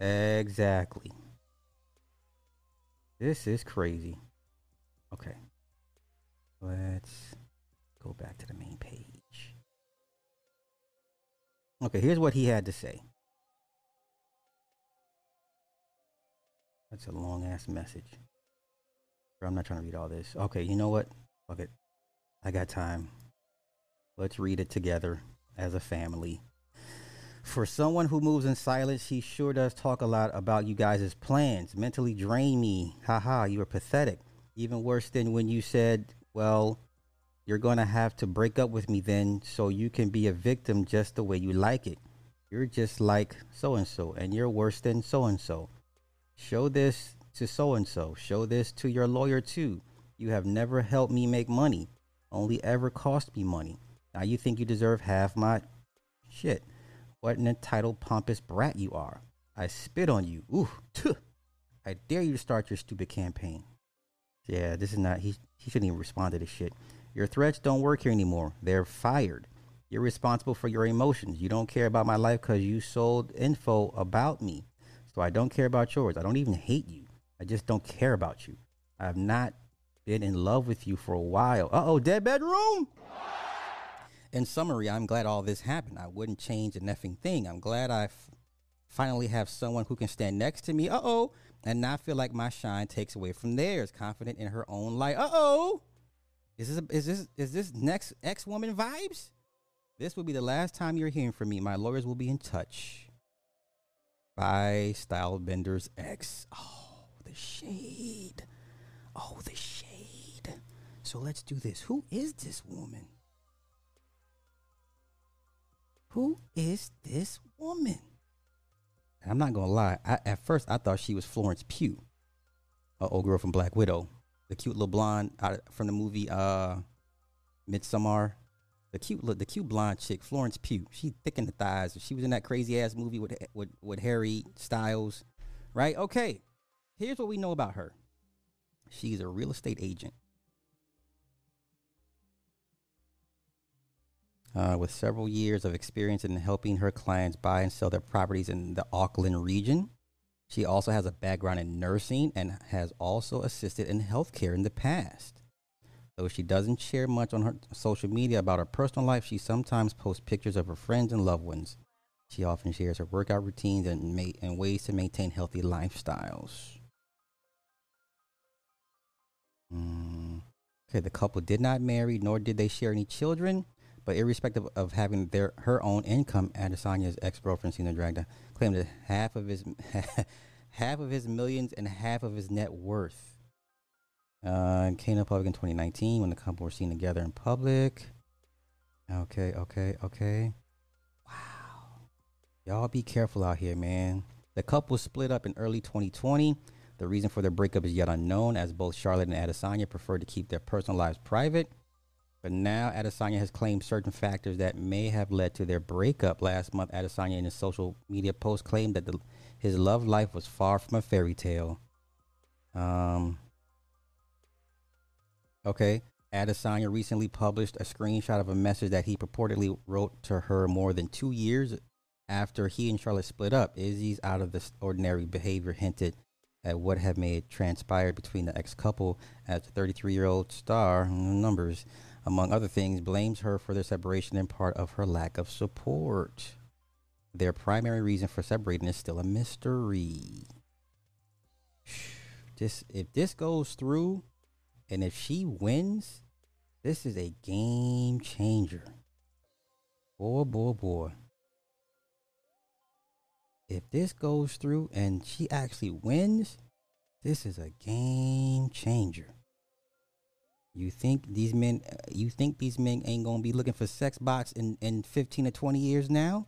Exactly. This is crazy. Okay. Let's go back to the main page. Okay, here's what he had to say. That's a long ass message. I'm not trying to read all this. Okay, you know what? Fuck it. I got time. Let's read it together as a family. For someone who moves in silence, he sure does talk a lot about you guys' plans. Mentally drain me. Haha, you are pathetic. Even worse than when you said, well, you're going to have to break up with me then so you can be a victim just the way you like it. You're just like so and so, and you're worse than so and so. Show this to so and so. Show this to your lawyer too. You have never helped me make money, only ever cost me money. Now you think you deserve half my shit. What an entitled, pompous brat you are. I spit on you. Ooh, tuh. I dare you to start your stupid campaign. Yeah, this is not, he, he shouldn't even respond to this shit. Your threats don't work here anymore. They're fired. You're responsible for your emotions. You don't care about my life because you sold info about me. So I don't care about yours. I don't even hate you. I just don't care about you. I have not been in love with you for a while. Uh oh, dead bedroom? In summary, I'm glad all this happened. I wouldn't change a neffing thing. I'm glad I f- finally have someone who can stand next to me. Uh oh. And not feel like my shine takes away from theirs. Confident in her own light. Uh oh. Is this is this is this next ex woman vibes? This will be the last time you're hearing from me. My lawyers will be in touch. By Style Bender's ex. Oh, the shade. Oh, the shade. So let's do this. Who is this woman? Who is this woman? I'm not gonna lie. I, at first, I thought she was Florence Pugh, a old girl from Black Widow, the cute little blonde out from the movie uh, Midsommar. The cute, the cute blonde chick, Florence Pugh. She thick in the thighs. She was in that crazy ass movie with with with Harry Styles, right? Okay, here's what we know about her. She's a real estate agent. uh, with several years of experience in helping her clients buy and sell their properties in the Auckland region. She also has a background in nursing and has also assisted in healthcare in the past. Though she doesn't share much on her social media about her personal life, she sometimes posts pictures of her friends and loved ones. She often shares her workout routines and, ma- and ways to maintain healthy lifestyles. Mm. Okay, the couple did not marry, nor did they share any children. But irrespective of having their her own income, Adesanya's ex-girlfriend Sina Dragda claimed that half of his half of his millions and half of his net worth uh, came to public in 2019 when the couple were seen together in public. Okay, okay, okay. Wow, y'all be careful out here, man. The couple split up in early 2020. The reason for their breakup is yet unknown, as both Charlotte and Adesanya preferred to keep their personal lives private. But now Adesanya has claimed certain factors that may have led to their breakup. Last month, Adesanya in his social media post claimed that the, his love life was far from a fairy tale. Um. Okay. Adesanya recently published a screenshot of a message that he purportedly wrote to her more than two years after he and Charlotte split up. Izzy's out of the ordinary behavior hinted at what had made transpired between the ex couple as the 33 year old star numbers among other things, blames her for their separation in part of her lack of support. Their primary reason for separating is still a mystery. This if this goes through and if she wins, this is a game changer. Boy, boy, boy. If this goes through and she actually wins, this is a game changer. You think these men? uh, You think these men ain't gonna be looking for sex box in in fifteen to twenty years now?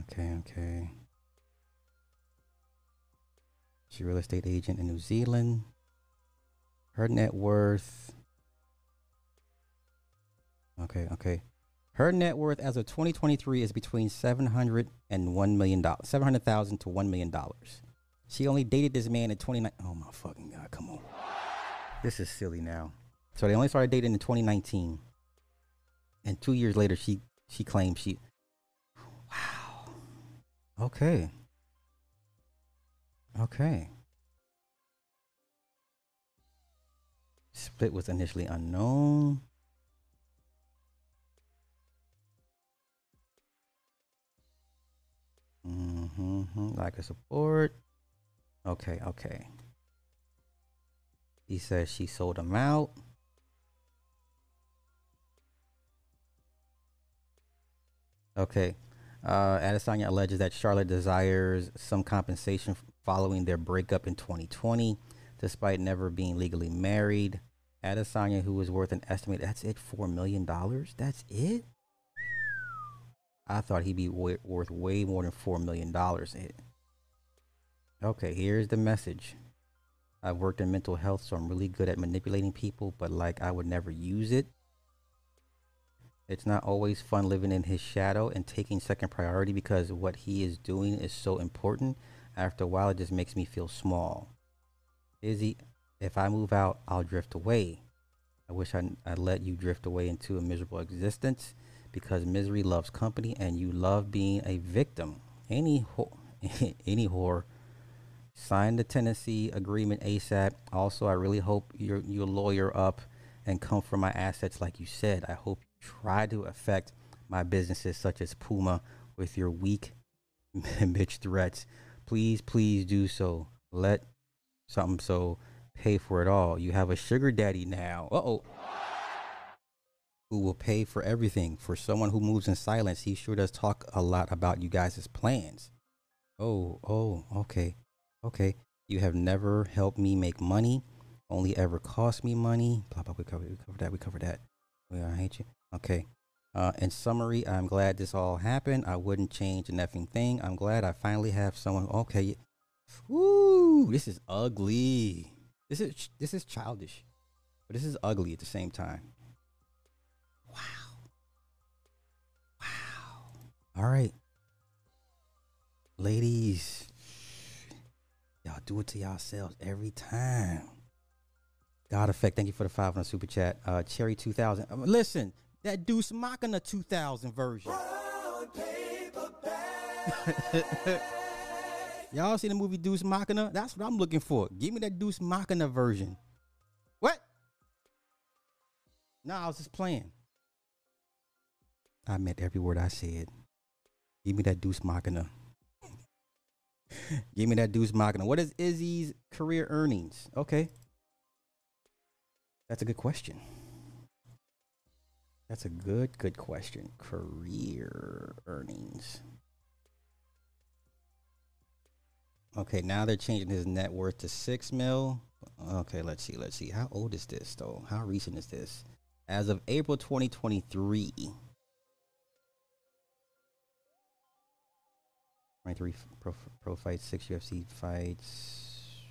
Okay, okay. She's a real estate agent in New Zealand. Her net worth. Okay, okay. Her net worth as of 2023 is between 700 and 1 million dollars. 700,000 to 1 million dollars. She only dated this man in 29 Oh my fucking god, come on. This is silly now. So they only started dating in 2019. And 2 years later she she claims she Wow. Okay. Okay. Split was initially unknown. Mm-hmm. Lack of support. Okay, okay. He says she sold him out. Okay. Uh, Adesanya alleges that Charlotte desires some compensation following their breakup in 2020, despite never being legally married. Adesanya, who is worth an estimate, that's it, $4 million? That's it? I thought he'd be worth way more than $4 million. It. Okay, here's the message. I've worked in mental health, so I'm really good at manipulating people, but like I would never use it. It's not always fun living in his shadow and taking second priority because what he is doing is so important. After a while, it just makes me feel small. Izzy, if I move out, I'll drift away. I wish I I let you drift away into a miserable existence because misery loves company and you love being a victim. Any whore, any whore, sign the tenancy agreement ASAP. Also, I really hope you're you lawyer up and come for my assets like you said. I hope you try to affect my businesses such as Puma with your weak bitch threats. Please, please do so. Let something so pay for it all. You have a sugar daddy now. Uh oh. Who will pay for everything. For someone who moves in silence, he sure does talk a lot about you guys' plans. Oh, oh, okay. Okay. You have never helped me make money, only ever cost me money. Blah, blah, we covered, we covered that. We covered that. I hate you. Okay. Uh, in summary, I'm glad this all happened. I wouldn't change a effing thing. I'm glad I finally have someone. Okay, woo, this is ugly. This is this is childish, but this is ugly at the same time. Wow, wow. All right, ladies, y'all do it to yourselves every time. God effect. Thank you for the 500 super chat. Uh, Cherry two thousand. Um, listen, that Deuce Machina two thousand version. Y'all see the movie Deuce Machina? That's what I'm looking for. Give me that Deuce Machina version. What? No, I was just playing. I meant every word I said. Give me that Deuce Machina. Give me that Deuce Machina. What is Izzy's career earnings? Okay. That's a good question. That's a good, good question. Career earnings. Okay, now they're changing his net worth to six mil. Okay, let's see. Let's see. How old is this though? How recent is this? As of April 2023. 23 pro, pro fights, six UFC fights.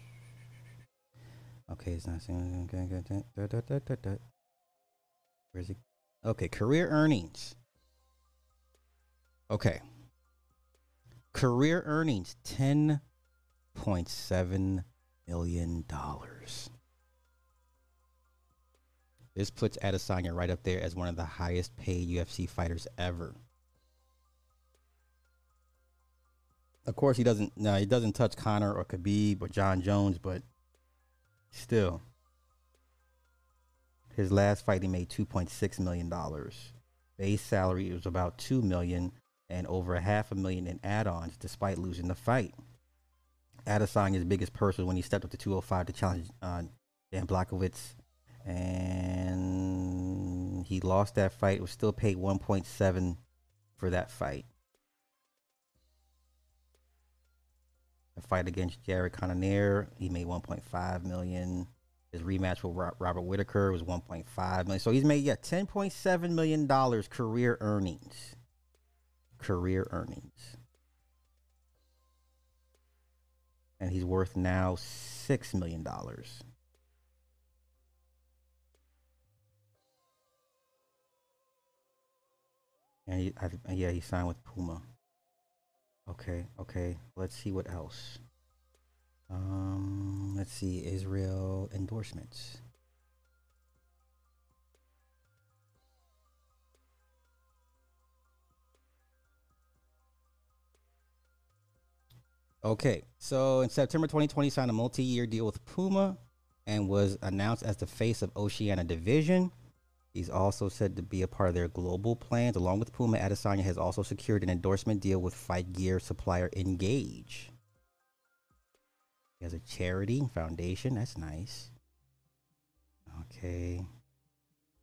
Okay, it's not saying. Where's it? Okay, career earnings. Okay. Career earnings ten point seven million dollars. This puts Adesanya right up there as one of the highest paid UFC fighters ever. Of course, he doesn't. No, he doesn't touch Conor or Khabib or Jon Jones, but still, his last fight he made two point six million dollars. Base salary was about two million and over a half a million in add-ons, despite losing the fight. Adesanya's biggest purse was when he stepped up to 205 to challenge uh, Dan Blachowicz, and he lost that fight. Was still paid 1.7 for that fight. The fight against Jared Cannonier, he made 1.5 million. His rematch with Robert Whitaker was 1.5 million. So he's made yeah 10.7 million dollars career earnings. Career earnings. And he's worth now six million dollars. And he, I, yeah, he signed with Puma. Okay, okay. Let's see what else. Um, let's see Israel endorsements. Okay, so in September 2020, signed a multi-year deal with Puma, and was announced as the face of Oceania Division. He's also said to be a part of their global plans. Along with Puma, Adesanya has also secured an endorsement deal with fight gear supplier Engage. He has a charity foundation. That's nice. Okay.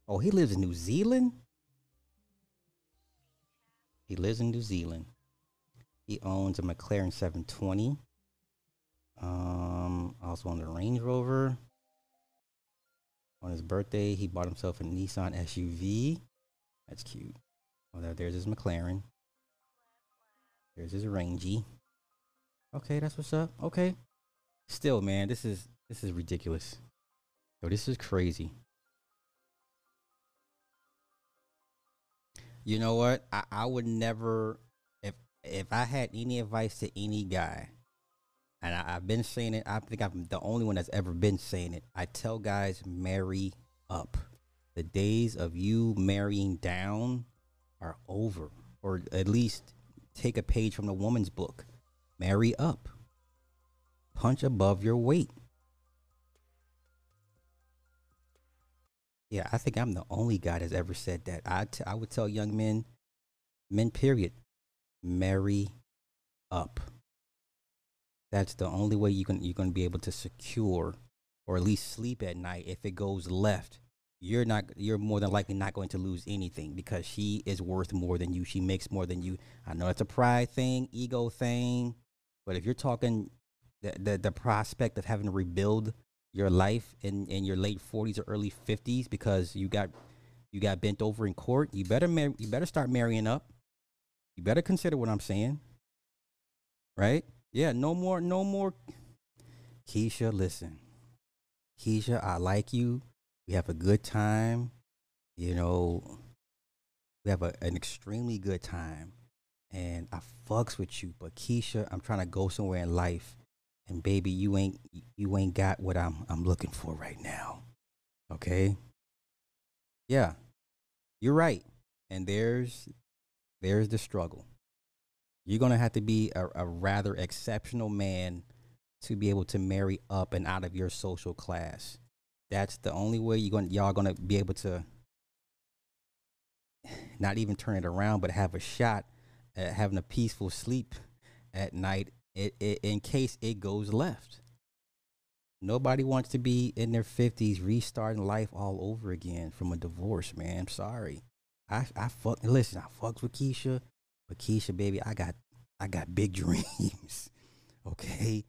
Oh, he lives in New Zealand? He lives in New Zealand. He owns a McLaren 720. Um, also on the Range Rover. On his birthday, he bought himself a Nissan SUV. That's cute. Oh, there, there's his McLaren. There's his Rangy. Okay, that's what's up. Okay. Still, man, this is this is ridiculous. Yo, this is crazy. You know what? I, I would never if if I had any advice to any guy, and I, I've been saying it, I think I'm the only one that's ever been saying it. I tell guys marry up. The days of you marrying down are over. Or at least take a page from the woman's book. Marry up. Punch above your weight. Yeah, I think I'm the only guy that's ever said that. I, t- I would tell young men, men, period, marry up. That's the only way you can you're going to be able to secure or at least sleep at night. If it goes left, you're not you're more than likely not going to lose anything because she is worth more than you. She makes more than you. I know that's a pride thing, ego thing, but if you're talking the the, the prospect of having to rebuild your life in, in your late 40s or early 50s because you got You got bent over in court. You better mar- you better start marrying up. You better consider what I'm saying. Right? Yeah, no more no more Keisha, listen. Keisha, I like you. We have a good time. You know, we have a, an extremely good time. And I fucks with you. But Keisha, I'm trying to go somewhere in life. And baby, you ain't you ain't got what I'm I'm looking for right now. Okay? Yeah. You're right. And there's there's the struggle. You're gonna have to be a, a rather exceptional man to be able to marry up and out of your social class. That's the only way you're gonna y'all gonna be able to not even turn it around, but have a shot at having a peaceful sleep at night it, it, in case it goes left. Nobody wants to be in their fifties restarting life all over again from a divorce, man. I'm sorry. I I fuck listen, I fucked with Keisha, but Keisha, baby, I got I got big dreams. okay?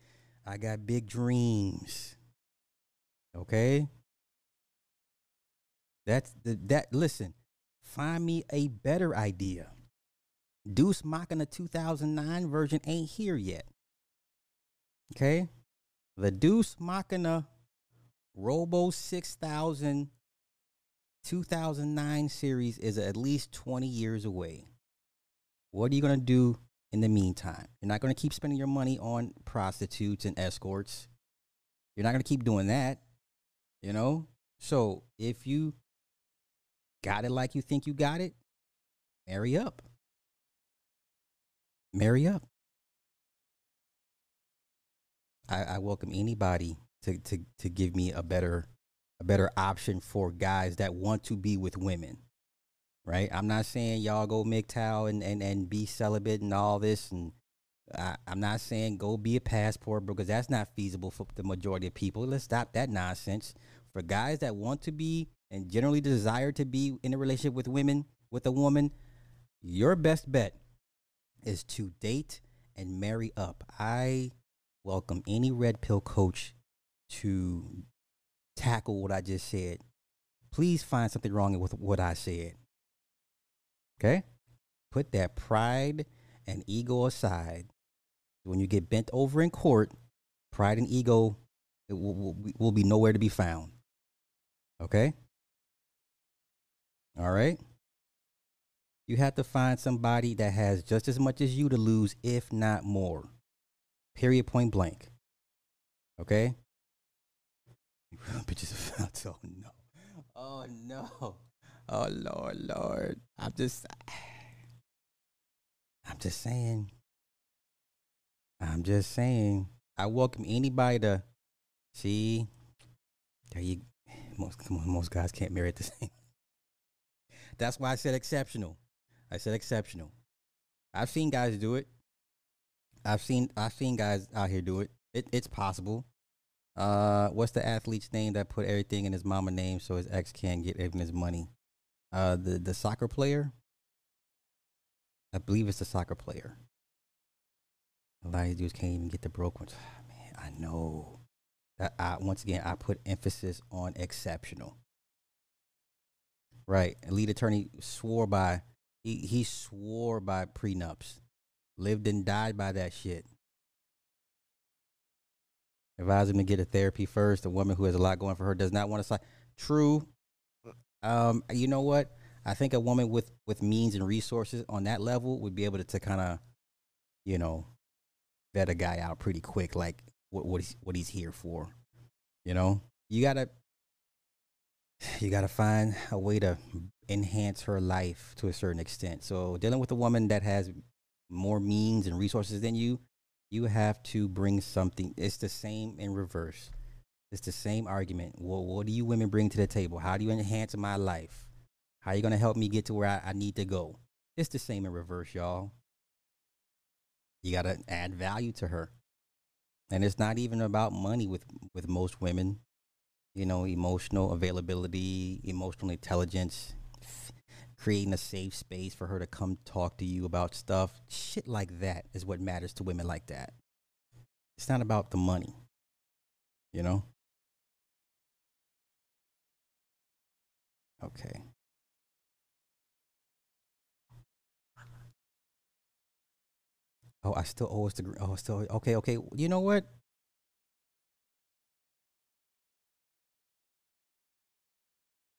I got big dreams. Okay? That's the that listen, find me a better idea. Deuce Machina 2009 version ain't here yet. Okay? The Deuce Machina Robo 6000 2009 series is at least 20 years away. What are you going to do in the meantime? You're not going to keep spending your money on prostitutes and escorts. You're not going to keep doing that, you know? So if you got it like you think you got it, marry up. Marry up. I, I welcome anybody to, to, to give me a better a better option for guys that want to be with women. Right? I'm not saying y'all go MGTOW and, and, and be celibate and all this and I, I'm not saying go be a passport because that's not feasible for the majority of people. Let's stop that nonsense. For guys that want to be and generally desire to be in a relationship with women, with a woman, your best bet is to date and marry up. I welcome any red pill coach to tackle what I just said. Please find something wrong with what I said. Okay? Put that pride and ego aside. When you get bent over in court, pride and ego will, will, will be nowhere to be found. Okay? All right? You have to find somebody that has just as much as you to lose, if not more. Period, point blank. Okay? Bitches oh no. Oh no. Oh Lord, Lord. I'm just I'm just saying. I'm just saying. I welcome anybody to see. There you most most guys can't marry at the same. That's why I said exceptional. I said exceptional. I've seen guys do it. I've seen I've seen guys out here do it. it it's possible. Uh, what's the athlete's name that put everything in his mama name so his ex can't get even his money? Uh, the the soccer player. I believe it's the soccer player. A lot of these dudes can't even get the broke ones. man, I know. That I once again I put emphasis on exceptional. Right. Lead attorney swore by he he swore by prenups. Lived and died by that shit. Advise him to get a therapy first. A woman who has a lot going for her does not want to sign. True. Um, you know what? I think a woman with with means and resources on that level would be able to, to kind of, you know, vet a guy out pretty quick, like what what he's what he's here for. You know, you gotta you gotta find a way to enhance her life to a certain extent. So dealing with a woman that has more means and resources than you, you have to bring something. It's the same in reverse. It's the same argument. Well, what do you women bring to the table? How do you enhance my life? How are you going to help me get to where I, I need to go? It's the same in reverse, y'all. You got to add value to her. And it's not even about money with, with most women. You know, emotional availability, emotional intelligence, creating a safe space for her to come talk to you about stuff. Shit like that is what matters to women like that. It's not about the money, you know? Okay. Oh, I still owe us the. Oh, still okay. Okay, you know what?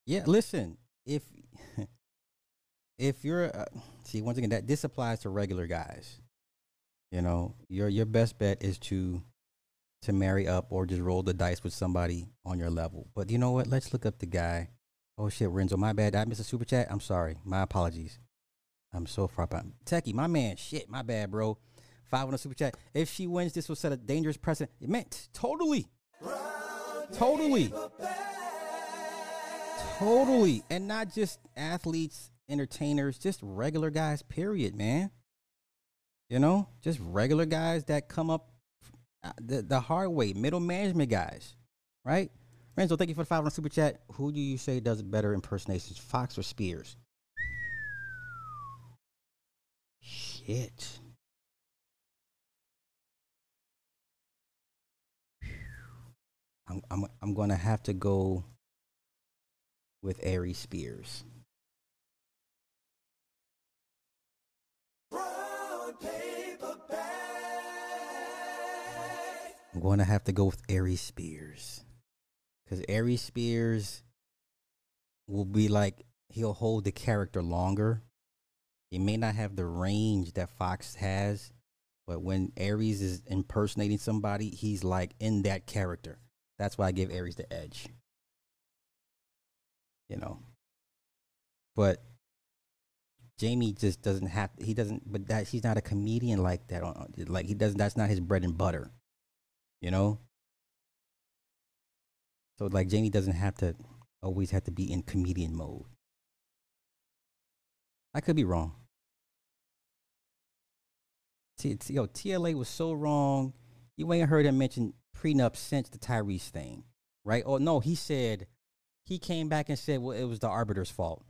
Yeah, listen. If if you're uh, see once again that this applies to regular guys, you know your your best bet is to to marry up or just roll the dice with somebody on your level. But you know what? Let's look up the guy Oh shit, Renzo, my bad. Did I miss a super chat. I'm sorry. My apologies. I'm so far behind. Techie, my man. Shit, my bad, bro. Five on a super chat. If she wins, this will set a dangerous precedent. It meant totally, totally, totally, and not just athletes, entertainers, just regular guys. Period, man. You know, just regular guys that come up uh, the the hard way, middle management guys, right? Renzo, thank you for the five on super chat. Who do you say does better impersonations, Foxx or Spears? Shit. I'm I'm I'm gonna have to go with Ari Spears. I'm going to have to go with Ari Spears. Because Ari Spears will be like, he'll hold the character longer. He may not have the range that Foxx has, but when Aries is impersonating somebody, he's like in that character. That's why I give Aries the edge. You know. But Jamie just doesn't have he doesn't but that he's not a comedian like that on like he doesn't that's not his bread and butter. You know? So like Jamie doesn't have to always have to be in comedian mode. I could be wrong. Yo, TLA was so wrong. You ain't heard him mention prenup since the Tyrese thing, right? Oh no, he said he came back and said, well, it was the arbiter's fault.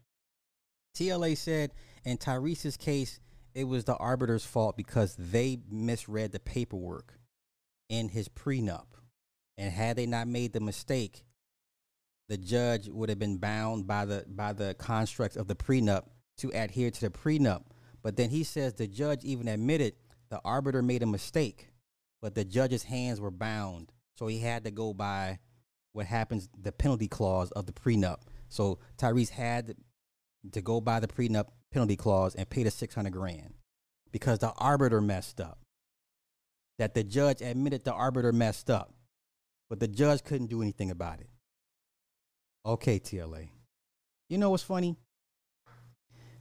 TLA said in Tyrese's case, it was the arbiter's fault because they misread the paperwork in his prenup. And had they not made the mistake, the judge would have been bound by the by the constructs of the prenup to adhere to the prenup. But then he says the judge even admitted the arbiter made a mistake, but the judge's hands were bound. So he had to go by what happens the penalty clause of the prenup. So Tyrese had to go by the prenup penalty clause and pay the 600 grand because the arbiter messed up. That the judge admitted the arbiter messed up, but the judge couldn't do anything about it. Okay, TLA. You know what's funny?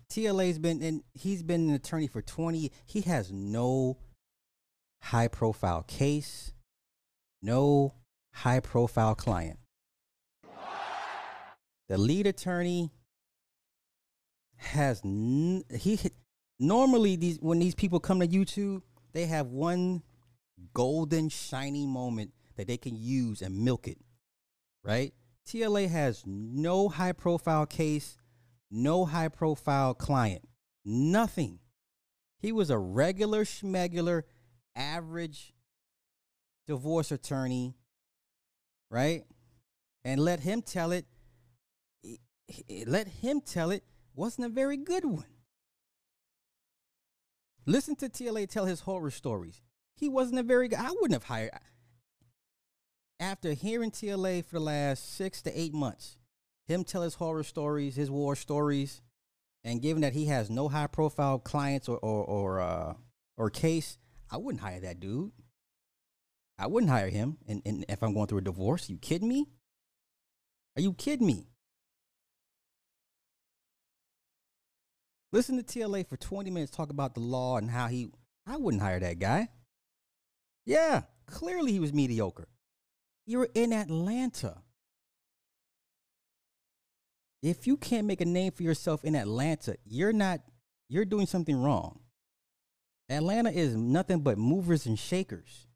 TLA's been in he's been an attorney for 20 he has no high profile case, no high profile client. The lead attorney has n- he normally these when these people come to YouTube, they have one golden shiny moment that they can use and milk it. Right? TLA has no high profile case, no high profile client, nothing. He was a regular schmegular, average divorce attorney, right? And let him tell it. Let him tell it wasn't a very good one. Listen to TLA tell his horror stories. He wasn't a very good. I wouldn't have hired. After hearing TLA for the last six to eight months, him tell his horror stories, his war stories, and given that he has no high profile clients or or or, uh, or case, I wouldn't hire that dude. I wouldn't hire him. And, and if I'm going through a divorce, you kidding me? Are you kidding me? Listen to TLA for 20 minutes talk about the law and how he. I wouldn't hire that guy. Yeah, clearly he was mediocre. You're in Atlanta. If you can't make a name for yourself in Atlanta, you're not. You're doing something wrong. Atlanta is nothing but movers and shakers.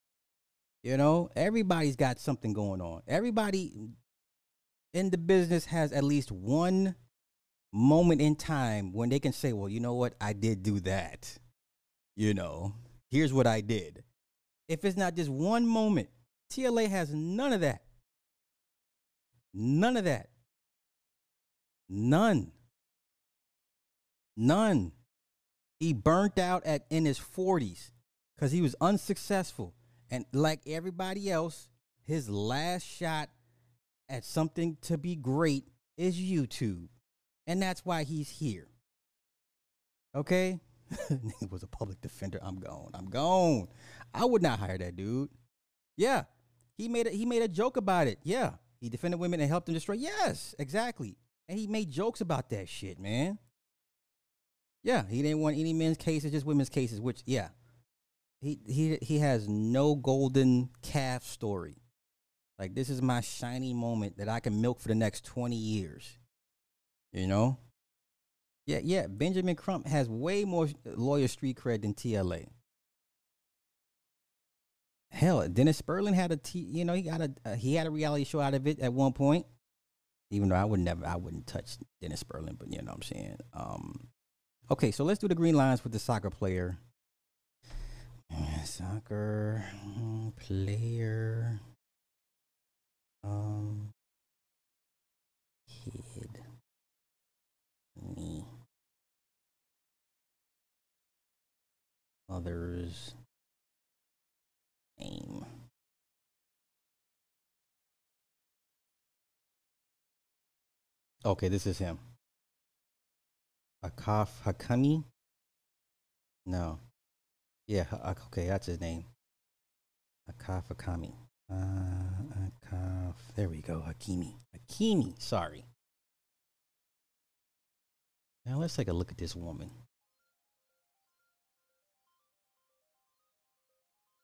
You know, everybody's got something going on. Everybody in the business has at least one moment in time when they can say, well, you know what? I did do that. You know, here's what I did. If it's not just one moment, TLA has none of that. None of that. None. None. He burnt out at in his 40s. because he was unsuccessful. And like everybody else, his last shot at something to be great is YouTube. And that's why he's here. Okay? he was a public defender. I'm gone. I'm gone. I would not hire that dude. Yeah. He made a, he made a joke about it. Yeah. He defended women and helped them destroy. Yes, exactly. And he made jokes about that shit, man. Yeah, he didn't want any men's cases, just women's cases, which yeah. He he he has no golden calf story. Like this is my shiny moment that I can milk for the next 20 years. You know? Yeah, yeah, Benjamin Crump has way more lawyer street cred than TLA. Hell, Dennis Sperlin had a t, you know, he got a uh, he had a reality show out of it at one point. Even though I would never I wouldn't touch Dennis Sperlin, but you know what I'm saying. Um Okay, so let's do the green lines with the soccer player. Soccer mm, player. Um, kid. Me. Mother's name. Okay, this is him. Akaf Hakami? No. Yeah, okay, that's his name. Akaf Hakami. Uh, Akaf. There we go. Hakimi. Hakimi. Sorry. Now let's take a look at this woman.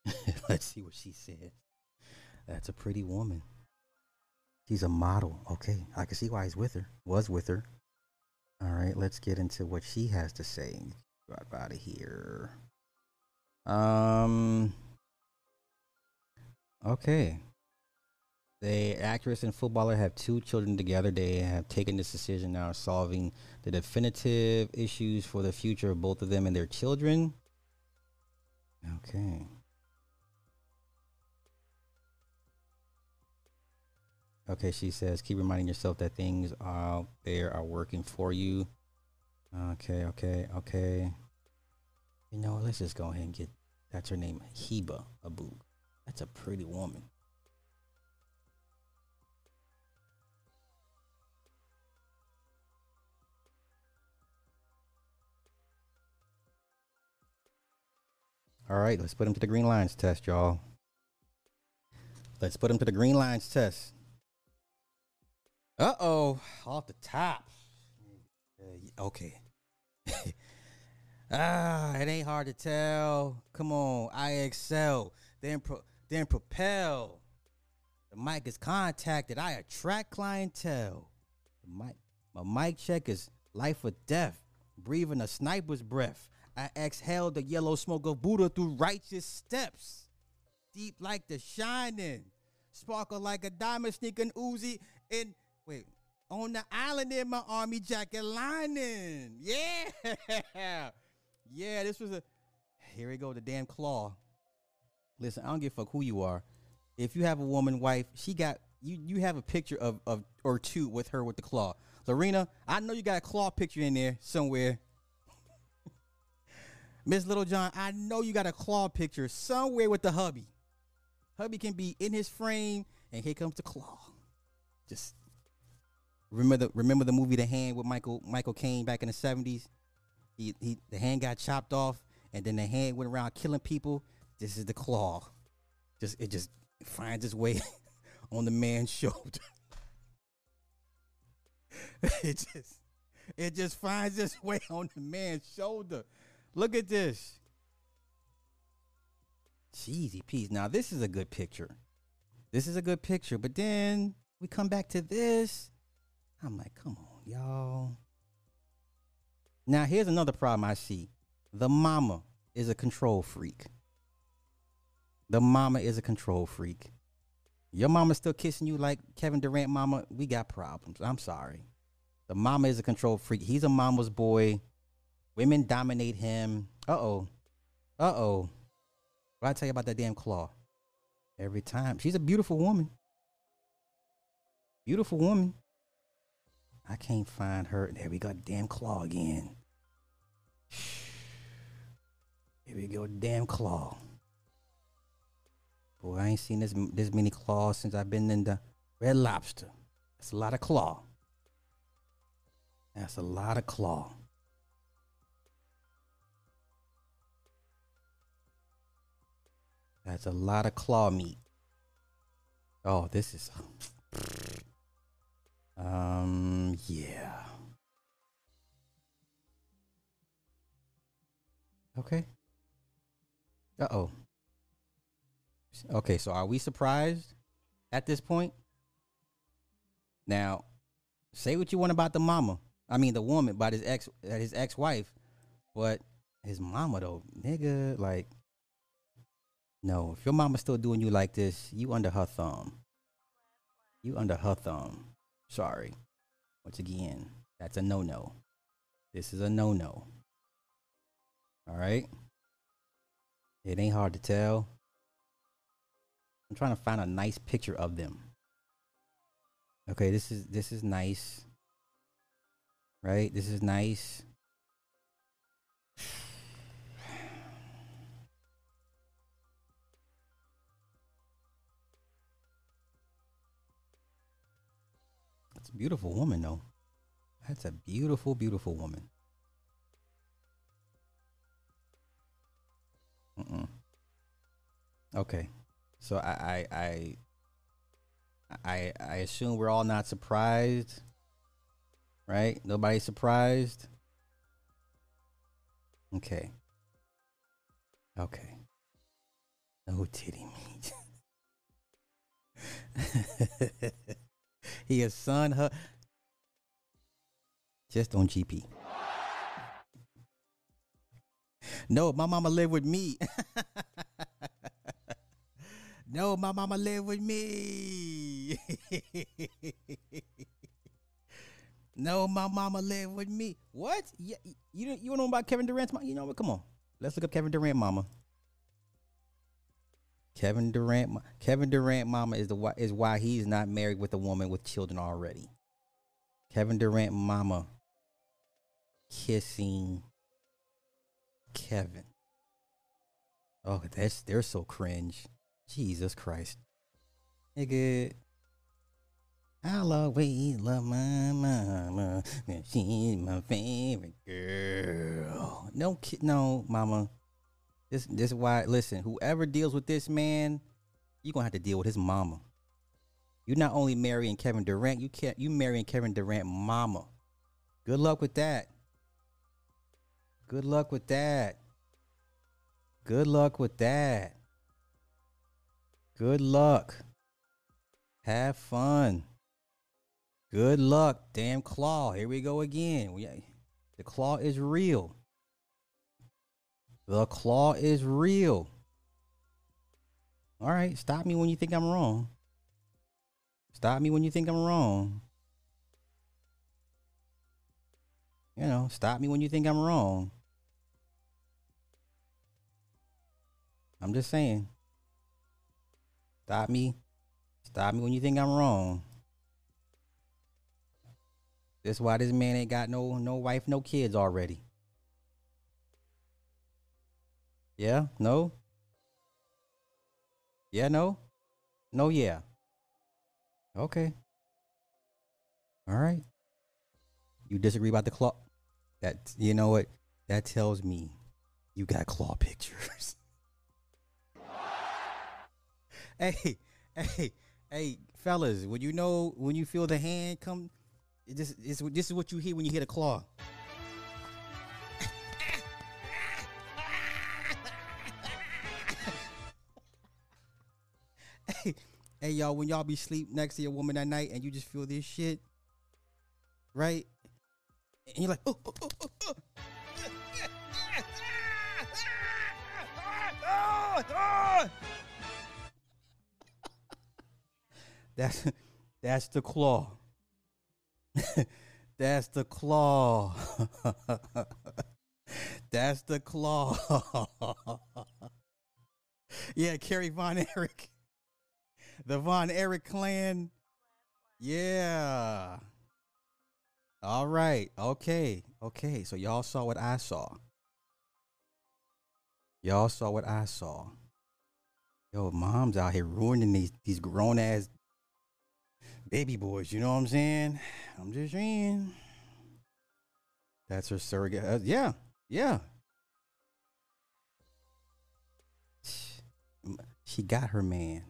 let's see what she said. That's a pretty woman. She's a model. Okay, I can see why he's with her. Was with her. All right, let's get into what she has to say. Out of here. Um. Okay. The actress and footballer have two children together. They have taken this decision now, solving the definitive issues for the future of both of them and their children. Okay. Okay, she says, keep reminding yourself that things out there are working for you. Okay, okay, okay. You know, let's just go ahead and get that's her name, Hiba Abouk. That's a pretty woman. All right, let's put him to the green lines test, y'all. Let's put him to the green lines test. Uh oh, off the top. Uh, okay. ah, it ain't hard to tell. Come on, IXL, then pro, then propel. The mic is contacted. I attract clientele. The mic, my mic check is life or death. Breathing a sniper's breath. I exhale the yellow smoke of Buddha through righteous steps. Deep like the shining. Sparkle like a diamond sneaking Uzi in wait on the island in my army jacket lining. Yeah. Yeah, this was a here we go, the damn claw. Listen, I don't give a fuck who you are. If you have a woman wife, she got you you have a picture of, of or two with her with the claw. Lorena, I know you got a claw picture in there somewhere. Miss Little John, I know you got a claw picture somewhere with the hubby. Hubby can be in his frame, and here comes the claw. Just remember the remember the movie The Hand with Michael Michael Caine back in the seventies. He, he the hand got chopped off, and then the hand went around killing people. This is the claw. Just it just finds its way on the man's shoulder. it just it just finds its way on the man's shoulder. Look at this. Cheesy peas. Now this is a good picture. This is a good picture, but then we come back to this. I'm like, come on, y'all. Now here's another problem I see. The mama is a control freak. The mama is a control freak. Your mama's still kissing you like Kevin Durant mama, we got problems. I'm sorry. The mama is a control freak. He's a mama's boy. Women dominate him. Uh-oh. Uh-oh. What I tell you about that damn claw? Every time. She's a beautiful woman. Beautiful woman. I can't find her. There we go. Damn claw again. Here we go. Damn claw. Boy, I ain't seen this this many claws since I've been in the Red Lobster. That's a lot of claw. That's a lot of claw. That's a lot of claw meat. Oh, this is. Um, yeah. Okay. Uh oh. Okay, so are we surprised at this point? Now, say what you want about the mama. I mean, the woman, about his ex, uh, his ex-wife, but his mama though, nigga, like, no. If your mama's still doing you like this, you under her thumb. You under her thumb. Sorry. Once again, that's a no-no. This is a no-no. All right. It ain't hard to tell. I'm trying to find a nice picture of them. Okay, this is this is nice. Right? This is nice. Beautiful woman though. That's a beautiful, beautiful woman. Mm-mm. Okay, so I, I I I assume we're all not surprised, right? Nobody's surprised. Okay. Okay. No titty meat. he a son her just on GP. No, my mama live with me. no, my mama live with me. no, my mama live with me. What? You you you know about Kevin Durant's mom? You know what? Come on, let's look up Kevin Durant mama. Kevin Durant, Kevin Durant mama is the why is why he's not married with a woman with children already. Kevin Durant mama kissing Kevin. Oh, that's they're so cringe. Jesus Christ. Nigga. I'll always love my mama. She's my favorite girl. No no, mama. This this is why listen, whoever deals with this man, you're gonna have to deal with his mama. You're not only marrying Kevin Durant, you can't you marrying Kevin Durant mama. Good luck with that. Good luck with that. Good luck with that. Good luck. Have fun. Good luck. Damn claw. Here we go again. We, the claw is real. The claw is real. All right. Stop me when you think I'm wrong. Stop me when you think I'm wrong. You know, stop me when you think I'm wrong. I'm just saying. Stop me. Stop me when you think I'm wrong. That's why this man ain't got no no wife, no kids already. Yeah? No? Yeah, no? No, yeah. Okay. All right. You disagree about the claw? That you know what? That tells me you got claw pictures. hey, hey, hey, fellas, when you know when you feel the hand come, it this is this is what you hear when you hear the claw. Hey, y'all, when y'all be sleep next to your woman at night and you just feel this shit, right? And you're like, oh, oh, oh, oh, oh. That's that's the claw. that's the claw. that's the claw. yeah, Kerry Von Erich. The Von Erich clan. Yeah. All right. Okay. Okay. So y'all saw what I saw. Y'all saw what I saw. Yo, mom's out here ruining these these grown ass baby boys. You know what I'm saying? I'm just saying. That's her surrogate. uh, yeah, yeah. She got her man.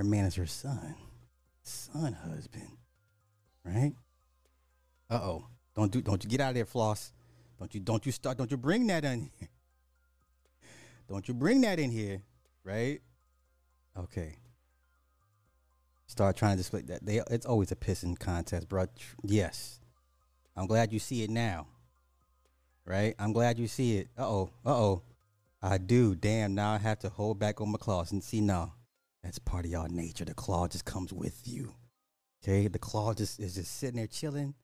Her man is her son, son husband, right? Uh oh. Don't do. Don't you get out of there, floss. Don't you. Don't you start. Don't you bring that in here. Don't you bring that in here, right? Okay. Start trying to display that. They. It's always a pissing contest, bro. Yes. I'm glad you see it now. Right? I'm glad you see it. Uh oh. Uh oh. I do. Damn. Now I have to hold back on my claws and see. No, that's part of y'all nature. The claw just comes with you. Okay. The claw just is just sitting there chilling,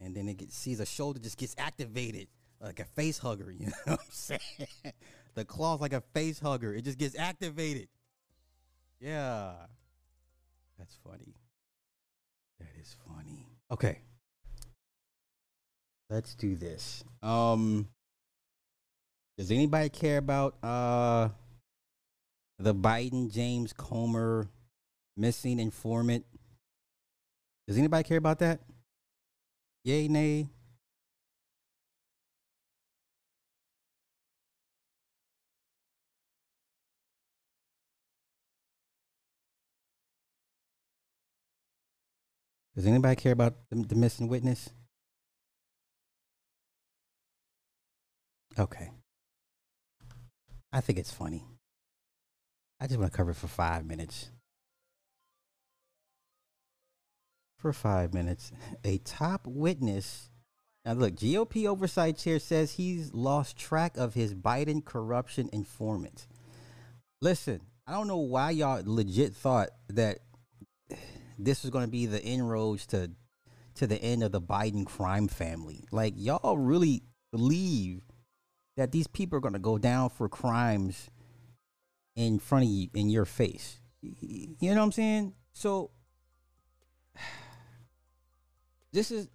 and then it gets, sees a shoulder just gets activated like a face hugger. You know what I'm saying? the claw's like a face hugger. It just gets activated. Yeah. That's funny. That is funny. Okay. Let's do this. Um does anybody care about uh the Biden James Comer missing informant? Does anybody care about that? Yay, nay? Does anybody care about the, the missing witness? Okay. I think it's funny. I just want to cover it for five minutes. For five minutes. A top witness. Now, look, GOP oversight chair says he's lost track of his Biden corruption informant. Listen, I don't know why y'all legit thought that this was going to be the inroads to to the end of the Biden crime family. Like y'all really believe that these people are going to go down for crimes in front of you in your face. You know what I'm saying? So this is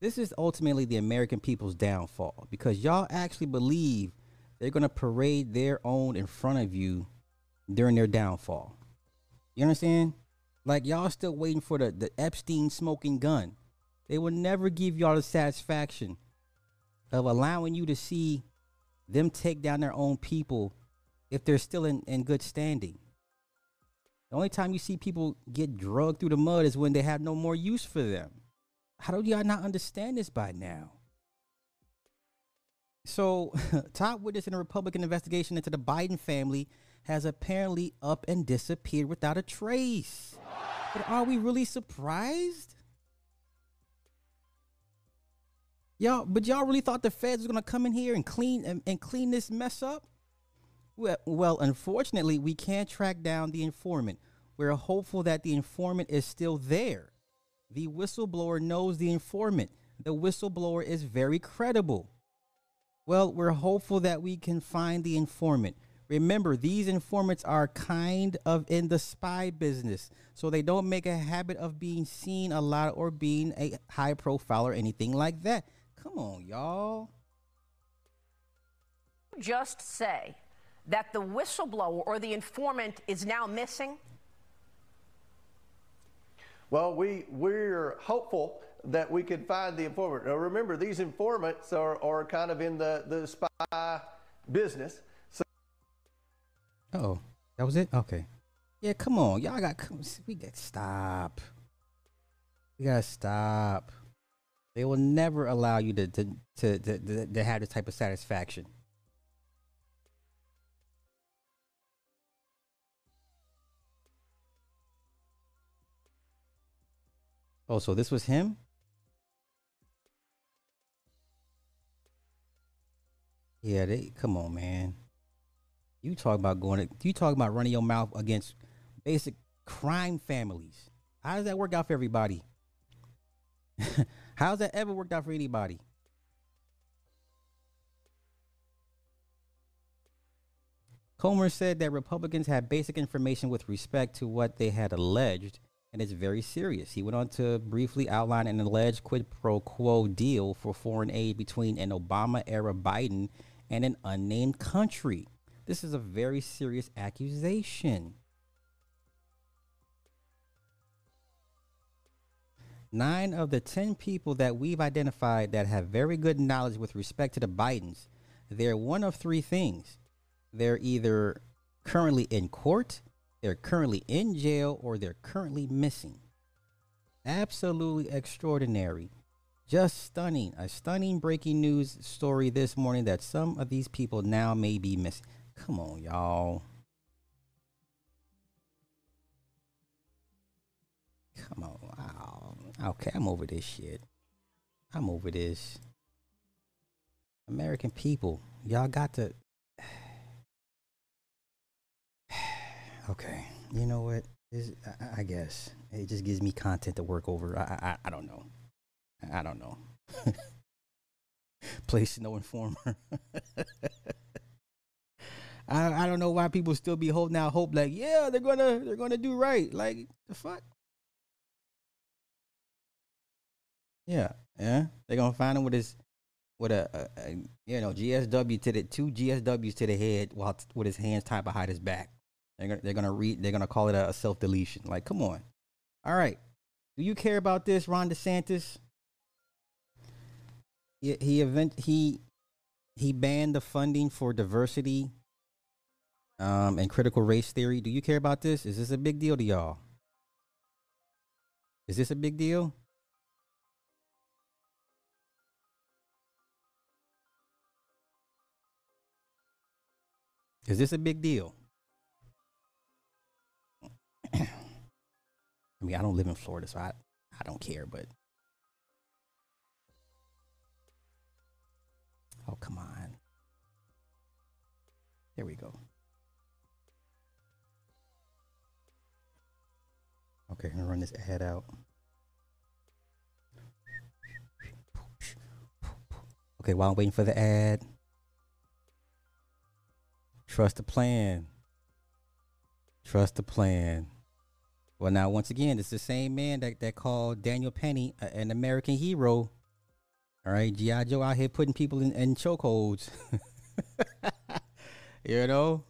this is ultimately the American people's downfall because y'all actually believe they're going to parade their own in front of you during their downfall. You understand? Like y'all still waiting for the, the Epstein smoking gun. They will never give y'all the satisfaction of allowing you to see them take down their own people if they're still in, in good standing. The only time you see people get drugged through the mud is when they have no more use for them. How do y'all not understand this by now? So, top witness in a Republican investigation into the Biden family has apparently up and disappeared without a trace. But are we really surprised? Y'all, but y'all really thought the feds was gonna come in here and clean and, and clean this mess up? Well, unfortunately, we can't track down the informant. We're hopeful that the informant is still there. The whistleblower knows the informant. The whistleblower is very credible. Well, we're hopeful that we can find the informant. Remember, these informants are kind of in the spy business, so they don't make a habit of being seen a lot or being a high profile or anything like that. Come on, y'all. just say that the whistleblower or the informant is now missing? Well, we, we're hopeful that we can find the informant. Now, remember, these informants are, are kind of in the, the spy business. So Oh, that was it. Okay. Yeah, come on, y'all got come. We got stop. We gotta stop. They will never allow you to to to to, to, to have this type of satisfaction. Oh, so this was him? Yeah, they come on, man. You talk about going to, you talk about running your mouth against basic crime families. How does that work out for everybody? How's that ever worked out for anybody? Comer said that Republicans had basic information with respect to what they had alleged, and it's very serious. He went on to briefly outline an alleged quid pro quo deal for foreign aid between an Obama era Biden and an unnamed country. This is a very serious accusation. Nine of the 10 people that we've identified that have very good knowledge with respect to the Bidens, they're one of three things. They're either currently in court, they're currently in jail, or they're currently missing. Absolutely extraordinary. Just stunning. A stunning breaking news story this morning that some of these people now may be missing. Come on, y'all. Come on. Okay, I'm over this shit. I'm over this. American people, y'all got to. Okay, you know what? I, I guess it just gives me content to work over. I, I, I don't know. I don't know. Place no informer. I I don't know why people still be holding out hope. Like, yeah, they're gonna they're gonna do right. Like the fuck. Yeah, yeah. They're gonna find him with his with a, a, a you know GSW to the two GSWs to the head while with his hands tied behind his back. They're gonna they're gonna read. They're gonna call it a, a self deletion. Like, come on. All right. Do you care about this, Ron DeSantis? He he event he he banned the funding for diversity um and critical race theory. Do you care about this? Is this a big deal to y'all? Is this a big deal? Is this a big deal? I mean, I don't live in Florida, so I, I don't care, but Oh, come on. There we go. Okay, I'm gonna run this ad out. Okay, while I'm waiting for the ad, trust the plan. Trust the plan. Well, now once again, it's the same man that, that called Daniel Penny a- an American hero. All right, G.I. Joe out here putting people in, in chokeholds. you know?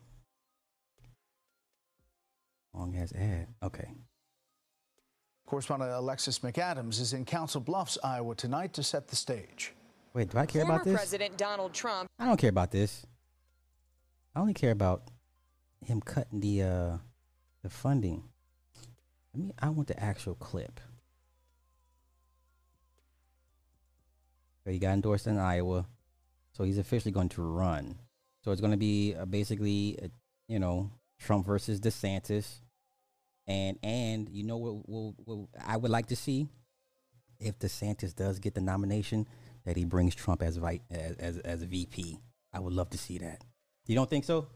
Long as ad. Okay. Correspondent Alexis McAdams is in Council Bluffs, Iowa tonight to set the stage. Wait, do I care Former about this? President Donald Trump I don't care about this. I only care about him cutting the uh the funding. Mean, I want the actual clip. So he got endorsed in Iowa, so he's officially going to run. So it's going to be uh, basically, uh, you know, Trump versus DeSantis, and and you know what, what, what I would like to see if DeSantis does get the nomination, that he brings Trump as vi- as, as as a VP. I would love to see that. You don't think so?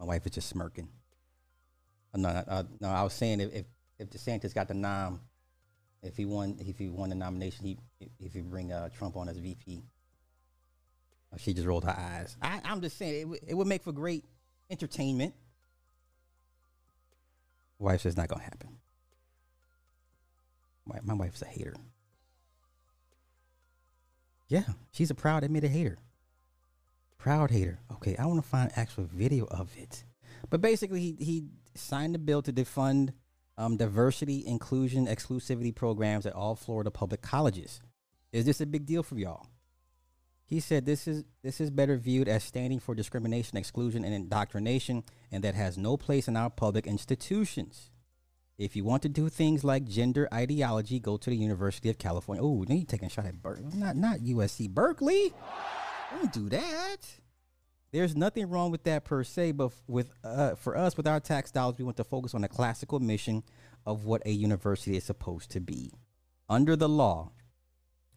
My wife is just smirking. Uh, No, uh, no, I was saying if, if if DeSantis got the nom, if he won if he won the nomination, he if he bring uh, Trump on as VP. Uh, She just rolled her eyes. I, I'm just saying it, would- it would make for great entertainment. Wife says not gonna happen. My, my wife's a hater. Yeah, she's a proud admitted hater. Proud hater. Okay, I want to find actual video of it. But basically, he, he signed the bill to defund um, diversity, inclusion, exclusivity programs at all Florida public colleges. Is this a big deal for y'all? He said this is this is better viewed as standing for discrimination, exclusion, and indoctrination, and that has no place in our public institutions. If you want to do things like gender ideology, go to the University of California. Oh, then you taking a shot at Berkeley. Not not USC Berkeley. Don't do that. There's nothing wrong with that per se, but with uh, for us with our tax dollars, we want to focus on the classical mission of what a university is supposed to be. Under the law,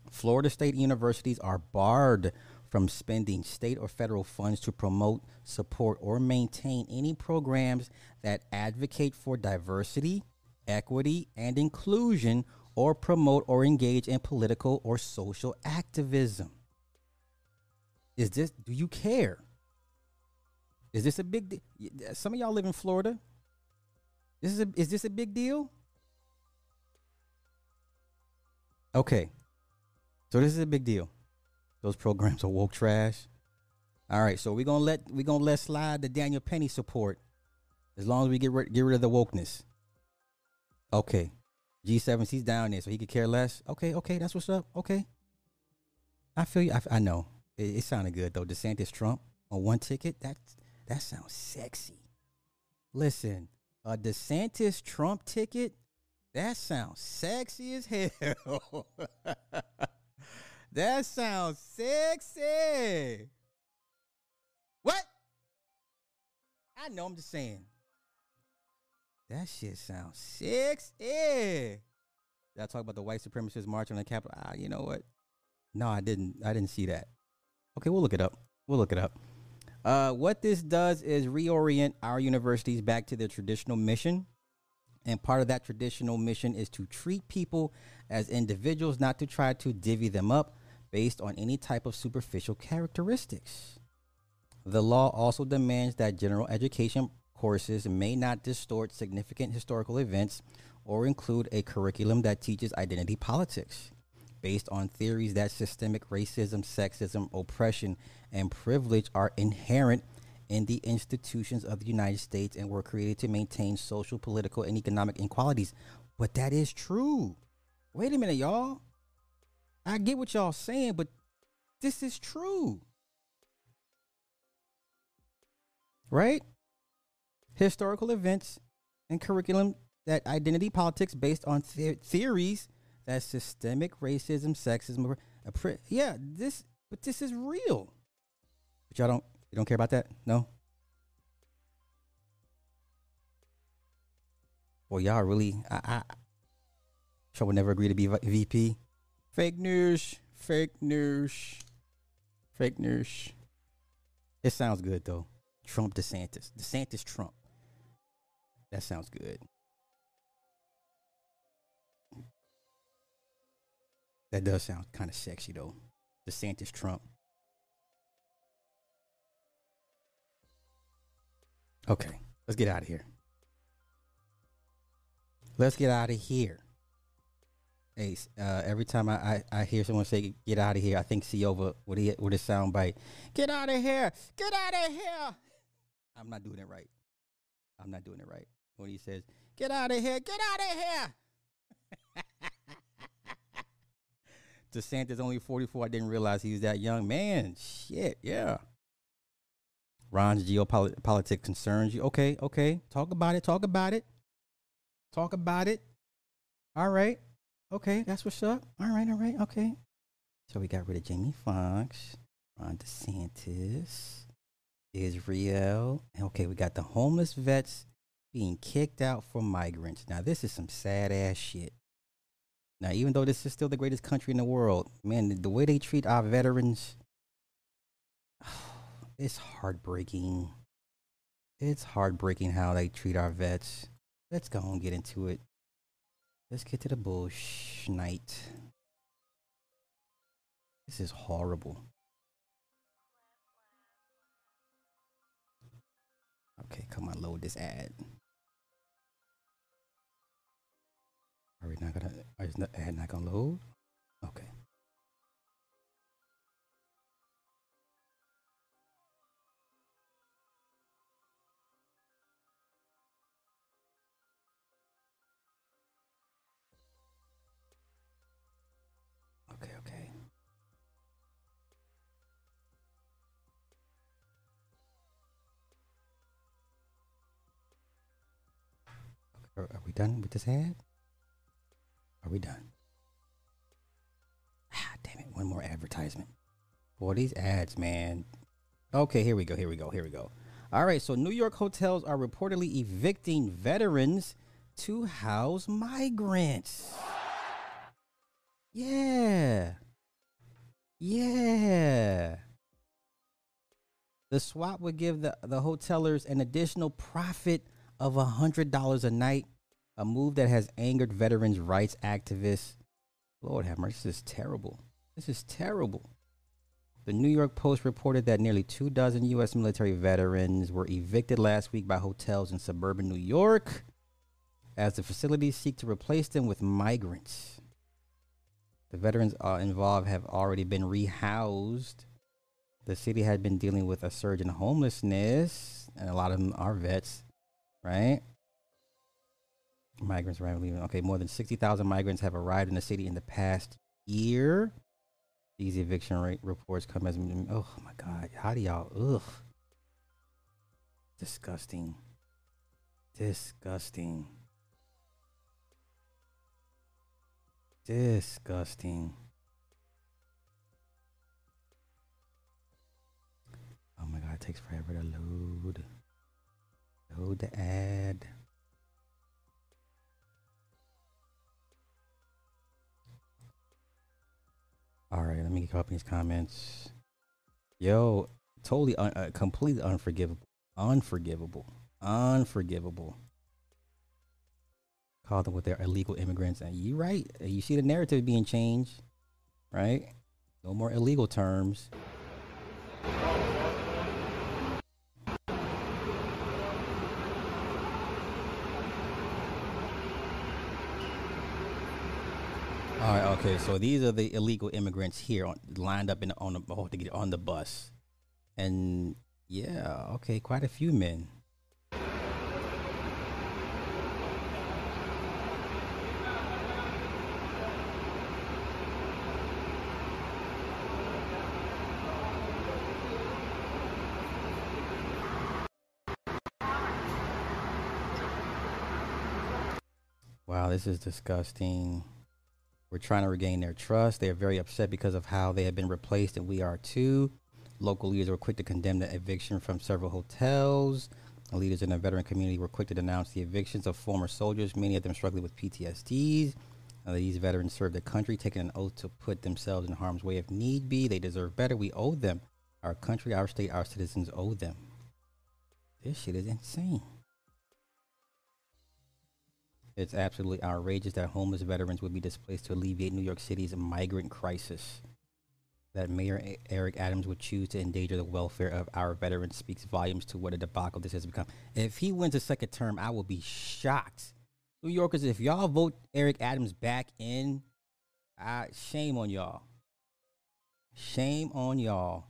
Florida state universities are barred from spending state or federal funds to promote, support, or maintain any programs that advocate for diversity, equity, and inclusion, or promote or engage in political or social activism. Is this, do you care? Is this a big deal? Some of y'all live in Florida. This is a, is this a big deal? Okay. So this is a big deal. Those programs are woke trash. All right, so we're gonna let we're gonna let slide the Daniel Penny support as long as we get rid, get rid of the wokeness. Okay, G7, he's down there, so he could care less. Okay, okay, that's what's up. Okay, I feel you. I, I know it, it sounded good though. DeSantis Trump on one ticket. That that sounds sexy. Listen, a DeSantis Trump ticket. That sounds sexy as hell. that sounds sexy. What? I know. I'm just saying. That shit sounds sexy. Did I talk about the white supremacist marching on the Capitol? Ah, you know what? No, I didn't. I didn't see that. Okay, we'll look it up. We'll look it up. Uh, what this does is reorient our universities back to their traditional mission. And part of that traditional mission is to treat people as individuals, not to try to divvy them up based on any type of superficial characteristics. The law also demands that general education courses may not distort significant historical events or include a curriculum that teaches identity politics based on theories that systemic racism, sexism, oppression, and privilege are inherent in the institutions of the United States and were created to maintain social, political, and economic inequalities. But that is true. Wait a minute, y'all. I get what y'all saying, but this is true. Right? Historical events and curriculum that identity politics based on the- theories that systemic racism, sexism, yeah, this, but this is real. But y'all don't, you don't care about that? No? Well, y'all really, I, I, Trump would never agree to be VP. Fake news, fake news, fake news. It sounds good though. Trump DeSantis, DeSantis Trump. That sounds good. That does sound kind of sexy though. DeSantis Trump. Okay, let's get out of here. Let's get out of here. Hey, uh, every time I, I, I hear someone say "get out of here," I think Siova with a with a sound bite. Get out of here! Get out of here! I'm not doing it right. I'm not doing it right when he says "get out of here! Get out of here!" DeSantis only 44. I didn't realize he was that young. Man, shit, yeah. Ron's geopolitics concerns you. Okay, okay. Talk about it. Talk about it. Talk about it. All right. Okay, that's what's up. All right, all right, okay. So we got rid of Jamie Foxx, Ron DeSantis, Israel. Okay, we got the homeless vets being kicked out for migrants. Now, this is some sad ass shit. Now, even though this is still the greatest country in the world, man, the, the way they treat our veterans, it's heartbreaking. It's heartbreaking how they treat our vets. Let's go and get into it. Let's get to the bullshit. This is horrible. Okay, come on, load this ad. Are we not gonna? Is the ad not gonna load? Okay, done with this ad? Are we done? Ah, damn it. One more advertisement. Boy, these ads, man. Okay, here we go. Here we go. Here we go. All right, so New York hotels are reportedly evicting veterans to house migrants. Yeah. Yeah. The swap would give the, the hotelers an additional profit of $100 a night, a move that has angered veterans' rights activists. Lord have mercy, this is terrible. This is terrible. The New York Post reported that nearly two dozen U.S. military veterans were evicted last week by hotels in suburban New York as the facilities seek to replace them with migrants. The veterans uh, involved have already been rehoused The city had been dealing with a surge in homelessness, and a lot of them are vets, right? Migrants arriving. leaving. Okay, more than 60,000 migrants have arrived in the city in the past year. These eviction rate reports come as oh my god, how do y'all ugh. Disgusting. Disgusting. Disgusting. Oh my god, it takes forever to load. Load the ad. All right, let me copy these comments. Yo, totally, un- uh, completely unforgivable, unforgivable, unforgivable. Call them what they're illegal immigrants, and you right. You see the narrative being changed, right? No more illegal terms. All right, okay. So these are the illegal immigrants here on, lined up in on the oh, to get on the bus, and yeah, okay, quite a few men. Wow, this is disgusting. We're trying to regain their trust. They are very upset because of how they have been replaced, and we are too. Local leaders were quick to condemn the eviction from several hotels. Leaders in the veteran community were quick to denounce the evictions of former soldiers, many of them struggling with PTSDs. Uh, these veterans served the country, taking an oath to put themselves in harm's way if need be. They deserve better. We owe them. Our country, our state, our citizens owe them. This shit is insane. It's absolutely outrageous that homeless veterans would be displaced to alleviate New York City's migrant crisis. That Mayor Eric Adams would choose to endanger the welfare of our veterans speaks volumes to what a debacle this has become. If he wins a second term, I will be shocked. New Yorkers, if y'all vote Eric Adams back in, I, shame on y'all. Shame on y'all.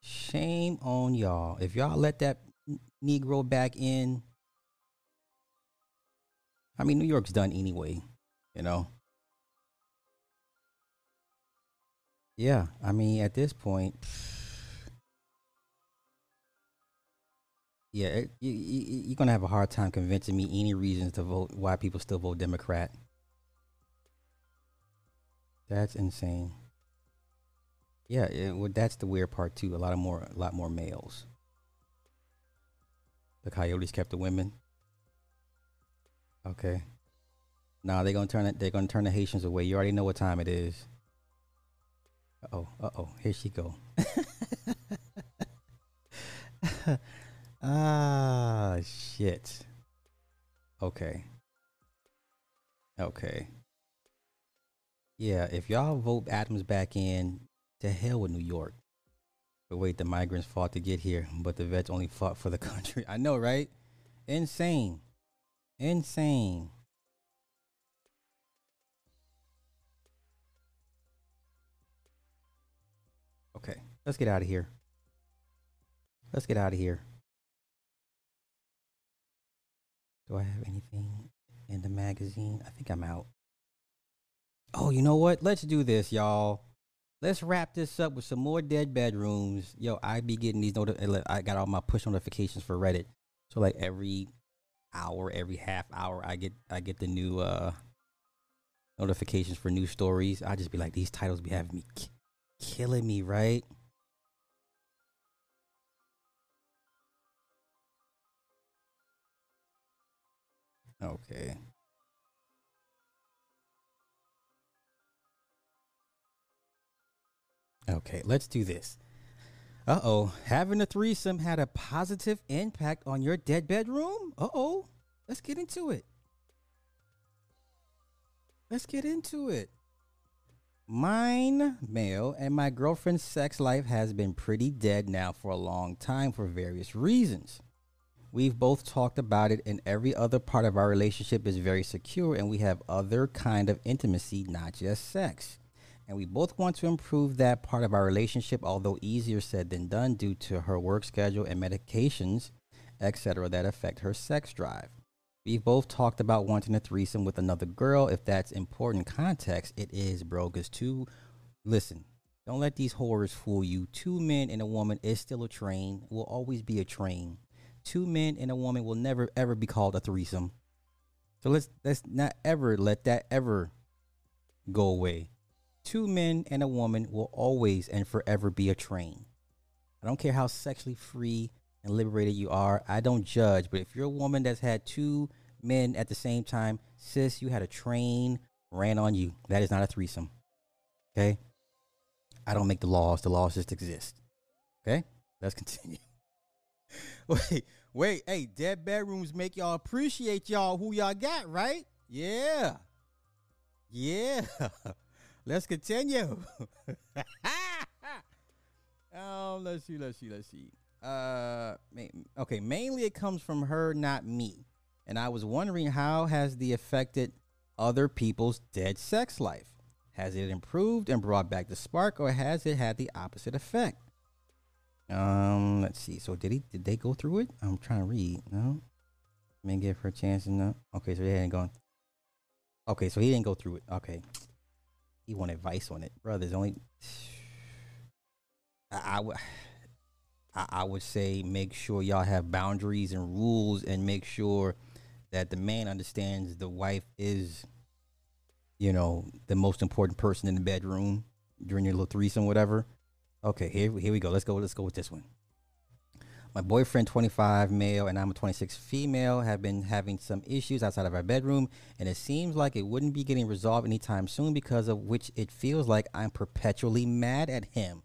Shame on y'all. If y'all let that Negro back in, I mean, New York's done anyway, you know? Yeah, I mean, at this point, yeah, it, you, you, you're gonna have a hard time convincing me any reasons to vote why people still vote Democrat. That's insane. Yeah, it, well, that's the weird part too. A lot of more, a lot more males. The Coyotes kept the women. Okay. Now they're gonna turn it. They're gonna turn the Haitians away. You already know what time it is. Uh oh. Uh oh. Here she go. ah shit. Okay. Okay. Yeah, if y'all vote Adams back in, to hell with New York. But wait, the migrants fought to get here, but the vets only fought for the country. I know, right? Insane. Insane. Okay, let's get out of here. Let's get out of here. Do I have anything in the magazine? I think I'm out. Oh, you know what? Let's do this, y'all. Let's wrap this up with some more dead bedrooms. Yo, I be getting these noti- I got all my push notifications for Reddit. So like every hour, every half hour, I get I get the new uh notifications for new stories. I just be like, these titles be having me ki- killing me, right? Okay. Okay, let's do this. Uh oh, having a threesome had a positive impact on your dead bedroom? Uh oh, let's get into it. Let's get into it. Mine, male, and my girlfriend's sex life has been pretty dead now for a long time for various reasons. We've both talked about it, and every other part of our relationship is very secure, and we have other kind of intimacy, not just sex. And we both want to improve that part of our relationship, although easier said than done due to her work schedule and medications, etc., that affect her sex drive. We've both talked about wanting a threesome with another girl. If that's important context, it is, bro. Because two, listen, don't let these horrors fool you. Two men and a woman is still a train, will always be a train. Two men and a woman will never ever be called a threesome. So let's let's not ever let that ever go away. Two men and a woman will always and forever be a train. I don't care how sexually free and liberated you are. I don't judge, but if you're a woman that's had two men at the same time, sis, you had a train ran on you. That is not a threesome. Okay? I don't make the laws. The laws just exist. Okay? Let's continue. wait, wait. Hey, dead bedrooms make y'all appreciate y'all who y'all got, right? Yeah. Yeah. Let's continue. um, let's see, let's see, let's see. Uh, okay, mainly it comes from her, not me. And I was wondering how has the affected other people's dead sex life? Has it improved and brought back the spark, or has it had the opposite effect? Um, let's see. So did he? Did they go through it? I'm trying to read. No. May give her a chance. No. Okay, so they hadn't gone. Okay, so he didn't go through it. Okay. He wanted advice on it, brothers. Only. I, would. I would say make sure y'all have boundaries and rules, and make sure that the man understands the wife is, you know, the most important person in the bedroom during your little threesome, whatever. Okay, here here we go. Let's go. Let's go with this one. My boyfriend, 25 male, and I'm a 26 female, have been having some issues outside of our bedroom, and it seems like it wouldn't be getting resolved anytime soon because of which it feels like I'm perpetually mad at him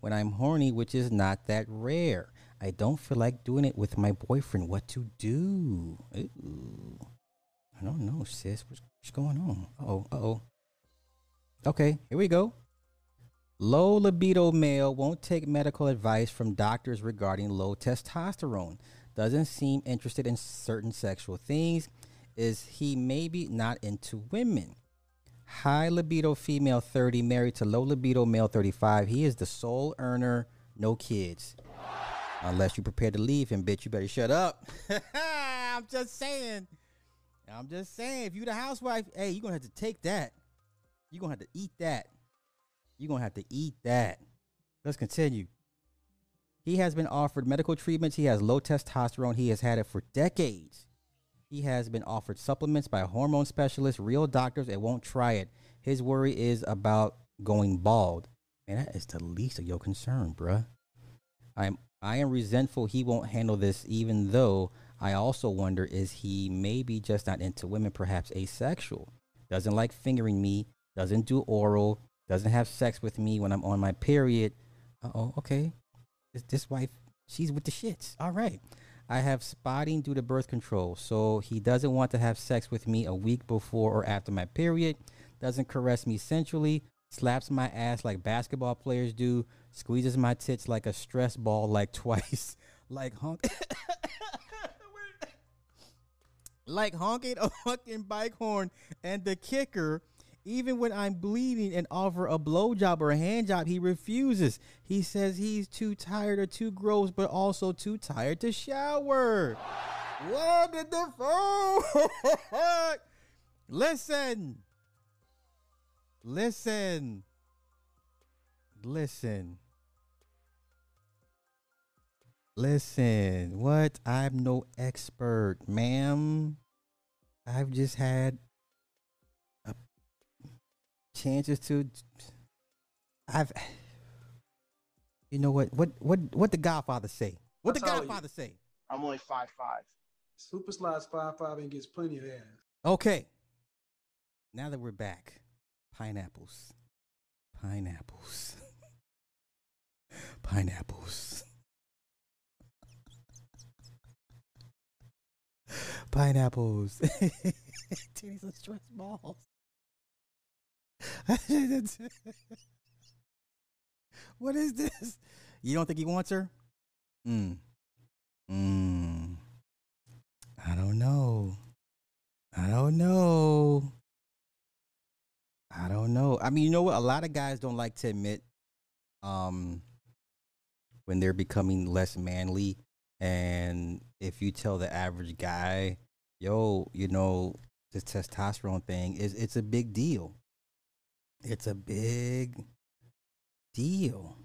when I'm horny, which is not that rare. I don't feel like doing it with my boyfriend. What to do? Ooh. I don't know, sis. What's, what's going on? Oh, oh. Okay, here we go. Low libido male won't take medical advice from doctors regarding low testosterone. Doesn't seem interested in certain sexual things. Is he maybe not into women? High libido female 30 married to low libido male 35. He is the sole earner, no kids. Unless you're prepared to leave him, bitch, you better shut up. I'm just saying. I'm just saying. If you the housewife, hey, you're gonna have to take that. You're gonna have to eat that. You're gonna have to eat that. Let's continue. He has been offered medical treatments. He has low testosterone. He has had it for decades. He has been offered supplements by hormone specialists, real doctors, and won't try it. His worry is about going bald. And that is the least of your concern, bruh. I'm I am resentful he won't handle this, even though I also wonder is he maybe just not into women, perhaps asexual. Doesn't like fingering me, doesn't do oral, doesn't have sex with me when I'm on my period. Oh, okay. This, this wife, she's with the shits. All right. I have spotting due to birth control, so he doesn't want to have sex with me a week before or after my period. Doesn't caress me sensually, slaps my ass like basketball players do, squeezes my tits like a stress ball like twice, like honk. like honking a fucking bike horn, and the kicker, even when I'm bleeding and offer a blowjob or a hand job, he refuses. He says he's too tired or too gross, but also too tired to shower. What did the fuck? Listen. Listen. Listen. Listen. What? I'm no expert, ma'am. I've just had chances to I've you know what what what what the Godfather say? What the That's all you- Godfather say? I'm only five five. Super Sly's five five and gets plenty of ass. Okay. Now that we're back, pineapples. Pineapples. pineapples. Pineapples. Titties and stress balls. what is this? You don't think he wants her? Hmm. Hmm. I don't know. I don't know. I don't know. I mean, you know what? A lot of guys don't like to admit um when they're becoming less manly and if you tell the average guy, "Yo, you know, this testosterone thing is it's a big deal." It's a big deal.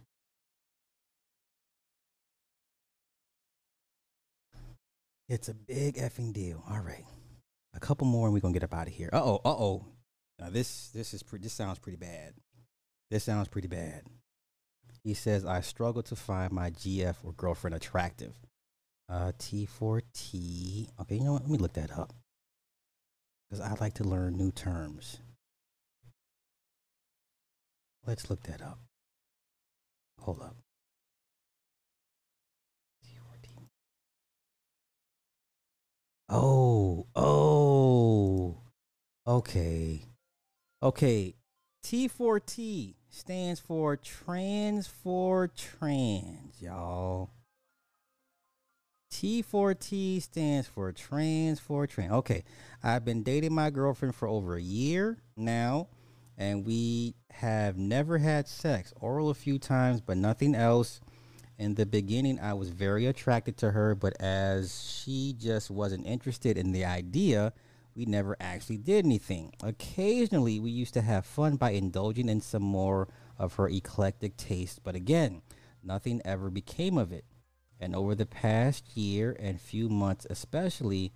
It's a big effing deal. All right. A couple more and we're gonna get up out of here. Uh oh, uh oh. Now this this is pretty this sounds pretty bad. This sounds pretty bad. He says, I struggle to find my GF or girlfriend attractive. Uh T4T. Okay, you know what? Let me look that up. Because I like to learn new terms. Let's look that up. Hold up. Oh, oh, okay, okay. T4T stands for trans for trans, y'all. T4T stands for trans for trans. Okay, I've been dating my girlfriend for over a year now, and we have never had sex. Oral a few times, but nothing else. In the beginning, I was very attracted to her, but as she just wasn't interested in the idea, we never actually did anything. Occasionally, we used to have fun by indulging in some more of her eclectic taste, but again, nothing ever became of it. And over the past year and few months, especially,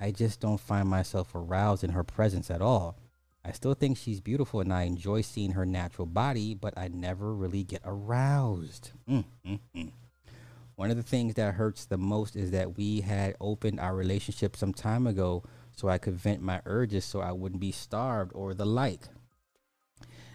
I just don't find myself aroused in her presence at all. I still think she's beautiful and I enjoy seeing her natural body, but I never really get aroused. Mm, mm, mm. One of the things that hurts the most is that we had opened our relationship some time ago so I could vent my urges so I wouldn't be starved or the like.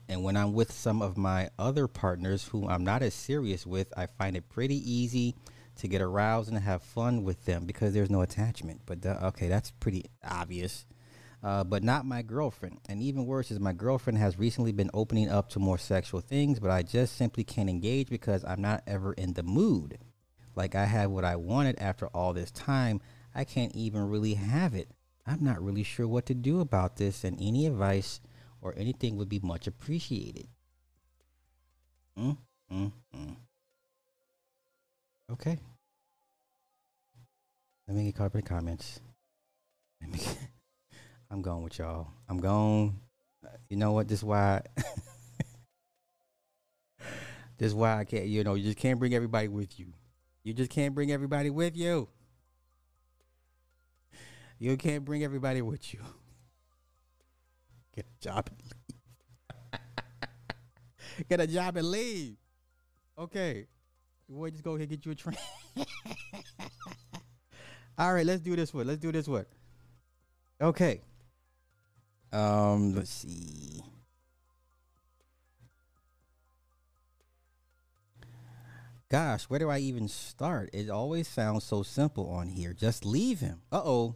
And when I'm with some of my other partners whom I'm not as serious with, I find it pretty easy to get aroused and have fun with them because there's no attachment. But uh, okay, that's pretty obvious uh, but not my girlfriend. And even worse is my girlfriend has recently been opening up to more sexual things, but I just simply can't engage because I'm not ever in the mood. Like I had what I wanted after all this time, I can't even really have it. I'm not really sure what to do about this, and any advice or anything would be much appreciated. Mm, mm, mm. Okay. Let me get the comments. Let me get I'm going with y'all. I'm going. You know what? This is why. this is why I can't. You know, you just can't bring everybody with you. You just can't bring everybody with you. You can't bring everybody with you. Get a job and leave. get a job and leave. Okay. Boy, just go ahead get you a train. All right, let's do this one. Let's do this one. Okay. Um, let's see. Gosh, where do I even start? It always sounds so simple on here. Just leave him. Uh oh.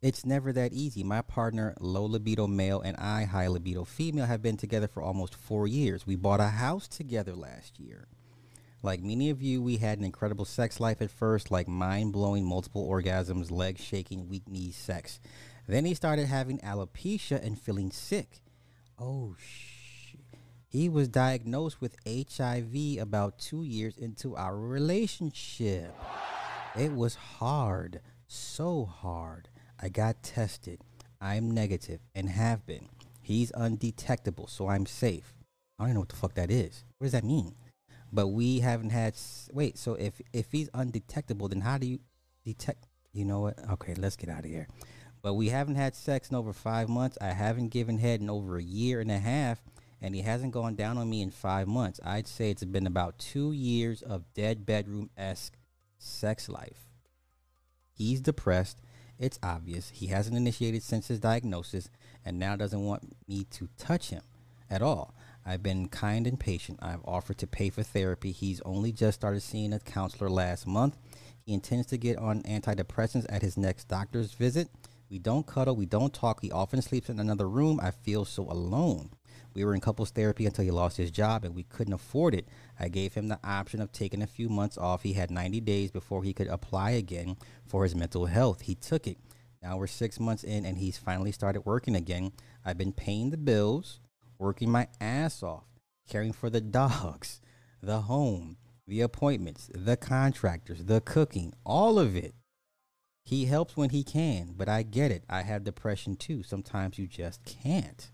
It's never that easy. My partner, low libido male, and I, high libido female, have been together for almost four years. We bought a house together last year. Like many of you, we had an incredible sex life at first, like mind blowing multiple orgasms, leg shaking, weak knees sex. Then he started having alopecia and feeling sick. Oh, shit. He was diagnosed with HIV about two years into our relationship. It was hard, so hard. I got tested. I'm negative and have been. He's undetectable, so I'm safe. I don't even know what the fuck that is. What does that mean? But we haven't had. Wait, so if if he's undetectable, then how do you detect? You know what? Okay, let's get out of here. But we haven't had sex in over five months. I haven't given head in over a year and a half, and he hasn't gone down on me in five months. I'd say it's been about two years of dead bedroom esque sex life. He's depressed. It's obvious. He hasn't initiated since his diagnosis and now doesn't want me to touch him at all. I've been kind and patient. I've offered to pay for therapy. He's only just started seeing a counselor last month. He intends to get on antidepressants at his next doctor's visit. We don't cuddle. We don't talk. He often sleeps in another room. I feel so alone. We were in couples therapy until he lost his job and we couldn't afford it. I gave him the option of taking a few months off. He had 90 days before he could apply again for his mental health. He took it. Now we're six months in and he's finally started working again. I've been paying the bills, working my ass off, caring for the dogs, the home, the appointments, the contractors, the cooking, all of it. He helps when he can, but I get it. I have depression too. Sometimes you just can't.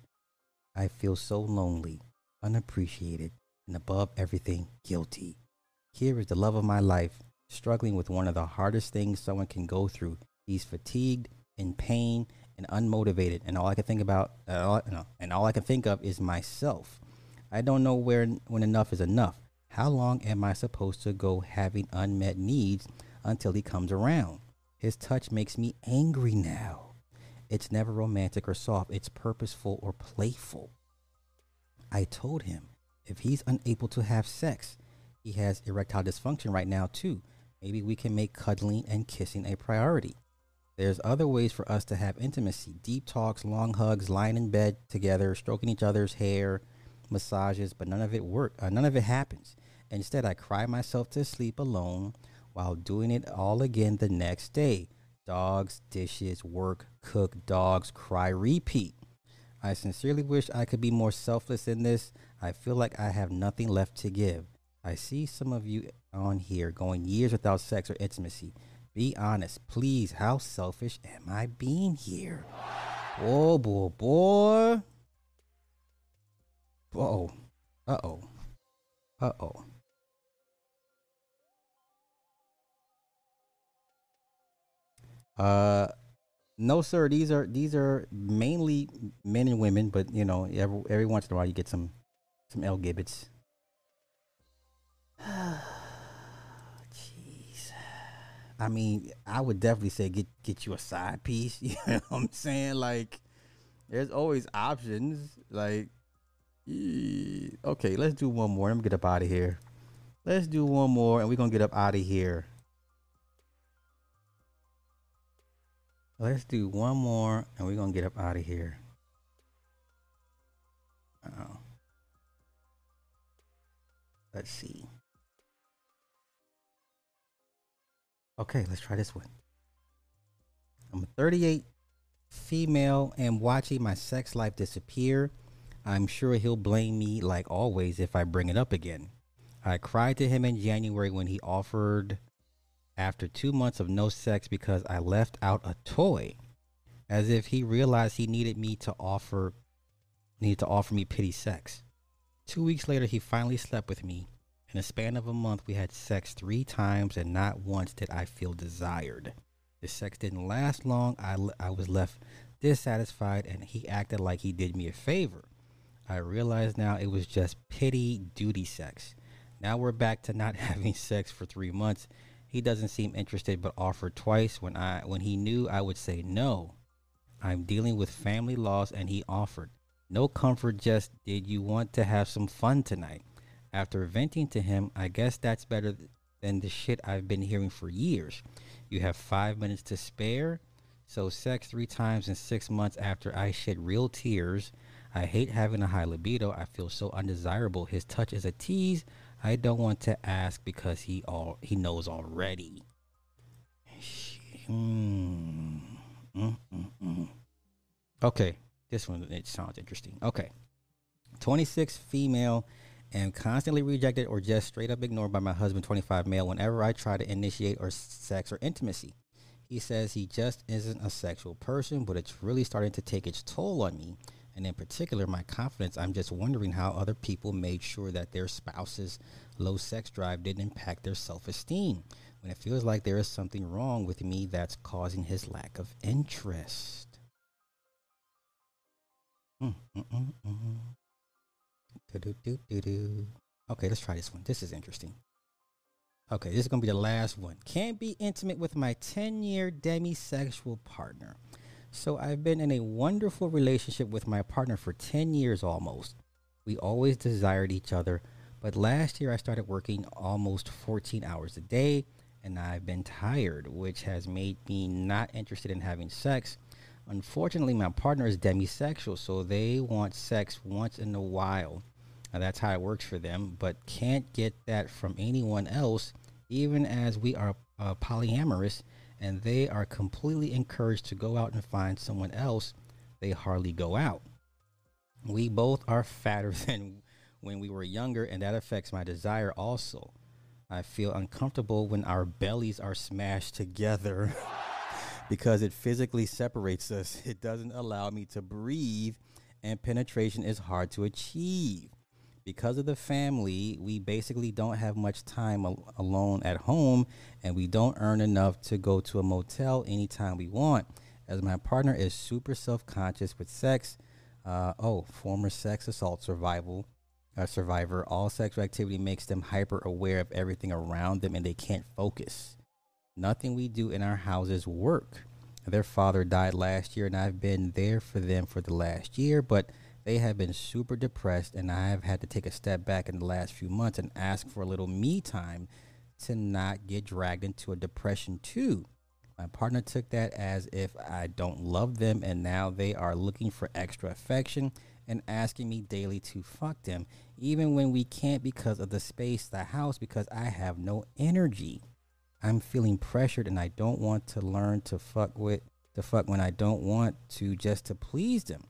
I feel so lonely, unappreciated, and above everything, guilty. Here is the love of my life, struggling with one of the hardest things someone can go through. He's fatigued, in pain, and unmotivated, and all I can think about, uh, all, no, and all I can think of is myself. I don't know where when enough is enough. How long am I supposed to go having unmet needs until he comes around? His touch makes me angry now. It's never romantic or soft, it's purposeful or playful. I told him if he's unable to have sex, he has erectile dysfunction right now, too. Maybe we can make cuddling and kissing a priority. There's other ways for us to have intimacy deep talks, long hugs, lying in bed together, stroking each other's hair, massages, but none of it work. Uh, none of it happens. Instead, I cry myself to sleep alone while doing it all again the next day. Dogs, dishes, work, cook, dogs, cry, repeat. I sincerely wish I could be more selfless in this. I feel like I have nothing left to give. I see some of you on here going years without sex or intimacy. Be honest, please. How selfish am I being here? Oh boy, boy. Uh oh. Uh oh. Uh oh. Uh, no, sir. These are these are mainly men and women, but you know, every every once in a while you get some some L gibbets. Jeez. I mean, I would definitely say get get you a side piece. You know what I'm saying? Like, there's always options. Like, okay, let's do one more. Let me get up out of here. Let's do one more, and we're gonna get up out of here. Let's do one more, and we're gonna get up out of here. Oh. Let's see. Okay, let's try this one. I'm 38, female, and watching my sex life disappear. I'm sure he'll blame me like always if I bring it up again. I cried to him in January when he offered after two months of no sex because I left out a toy, as if he realized he needed me to offer needed to offer me pity sex. Two weeks later, he finally slept with me. In a span of a month, we had sex three times, and not once did I feel desired. The sex didn't last long. I, I was left dissatisfied, and he acted like he did me a favor. I realize now it was just pity duty sex. Now we're back to not having sex for three months. He doesn't seem interested, but offered twice when I when he knew I would say no. I'm dealing with family loss, and he offered. No comfort, just did you want to have some fun tonight? After venting to him, I guess that's better than the shit I've been hearing for years. You have five minutes to spare. So, sex three times in six months after I shed real tears. I hate having a high libido. I feel so undesirable. His touch is a tease. I don't want to ask because he all he knows already. Hmm. Mm, mm, mm. Okay, this one it sounds interesting. Okay, 26 female and constantly rejected or just straight up ignored by my husband 25 male whenever I try to initiate or sex or intimacy. He says he just isn't a sexual person, but it's really starting to take its toll on me. And in particular, my confidence. I'm just wondering how other people made sure that their spouse's low sex drive didn't impact their self esteem when it feels like there is something wrong with me that's causing his lack of interest. Mm, mm, mm. Okay, let's try this one. This is interesting. Okay, this is going to be the last one. Can't be intimate with my 10 year demisexual partner. So I've been in a wonderful relationship with my partner for 10 years almost. We always desired each other, but last year I started working almost 14 hours a day and I've been tired, which has made me not interested in having sex. Unfortunately, my partner is demisexual, so they want sex once in a while. Now, that's how it works for them, but can't get that from anyone else, even as we are uh, polyamorous and they are completely encouraged to go out and find someone else, they hardly go out. We both are fatter than when we were younger, and that affects my desire also. I feel uncomfortable when our bellies are smashed together because it physically separates us. It doesn't allow me to breathe, and penetration is hard to achieve. Because of the family, we basically don't have much time al- alone at home, and we don't earn enough to go to a motel anytime we want. As my partner is super self conscious with sex, uh, oh, former sex assault survival a survivor, all sexual activity makes them hyper aware of everything around them and they can't focus. Nothing we do in our houses work. Their father died last year and I've been there for them for the last year, but they have been super depressed and I have had to take a step back in the last few months and ask for a little me time to not get dragged into a depression too. My partner took that as if I don't love them and now they are looking for extra affection and asking me daily to fuck them, even when we can't because of the space, the house, because I have no energy. I'm feeling pressured and I don't want to learn to fuck with to fuck when I don't want to just to please them.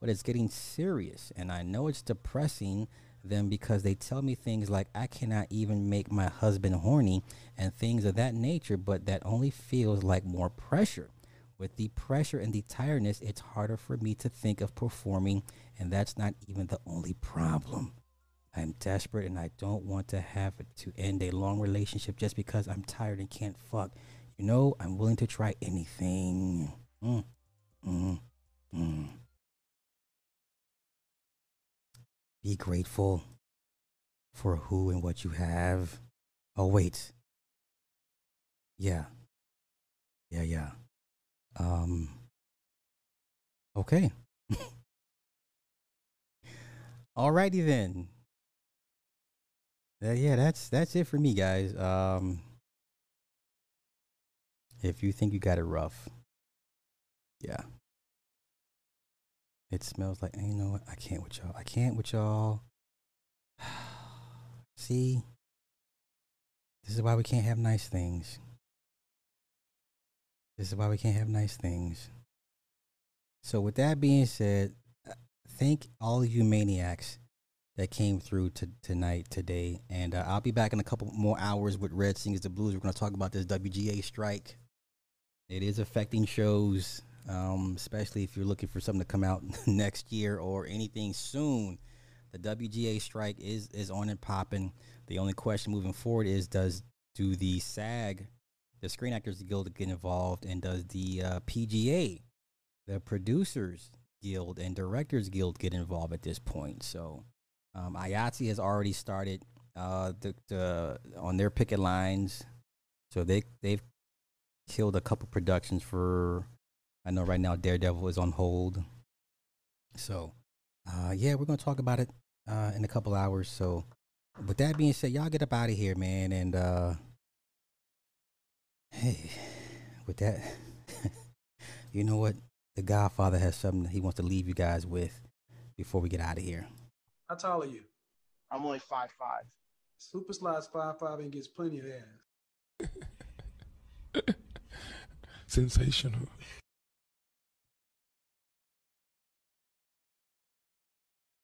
But it's getting serious and I know it's depressing them because they tell me things like I cannot even make my husband horny and things of that nature, but that only feels like more pressure. With the pressure and the tiredness, it's harder for me to think of performing, and that's not even the only problem. I'm desperate and I don't want to have to end a long relationship just because I'm tired and can't fuck. You know, I'm willing to try anything. Mm, mm, mm. Be grateful for who and what you have. Oh, wait. Yeah. Yeah, yeah. Um, okay. Alrighty then. Uh, yeah, that's that's it for me, guys. Um, if you think you got it rough, yeah. It smells like you know what? I can't with y'all. I can't with y'all. See, this is why we can't have nice things. This is why we can't have nice things. So, with that being said, uh, thank all you maniacs that came through to tonight, today, and uh, I'll be back in a couple more hours with Red Sings the Blues. We're going to talk about this WGA strike. It is affecting shows, um, especially if you're looking for something to come out next year or anything soon. The WGA strike is is on and popping. The only question moving forward is does do the SAG, the Screen Actors Guild, get involved, and does the uh, PGA, the Producers Guild and Directors Guild, get involved at this point? So um, IATSE has already started uh, the, the on their picket lines, so they they've killed a couple productions for. I know right now Daredevil is on hold. So, uh, yeah, we're gonna talk about it uh, in a couple hours. So, with that being said, y'all get up out of here, man, and uh, hey, with that, you know what? The Godfather has something he wants to leave you guys with before we get out of here. How tall are you? I'm only five five. Super Sly's five five and gets plenty of ass. Sensational.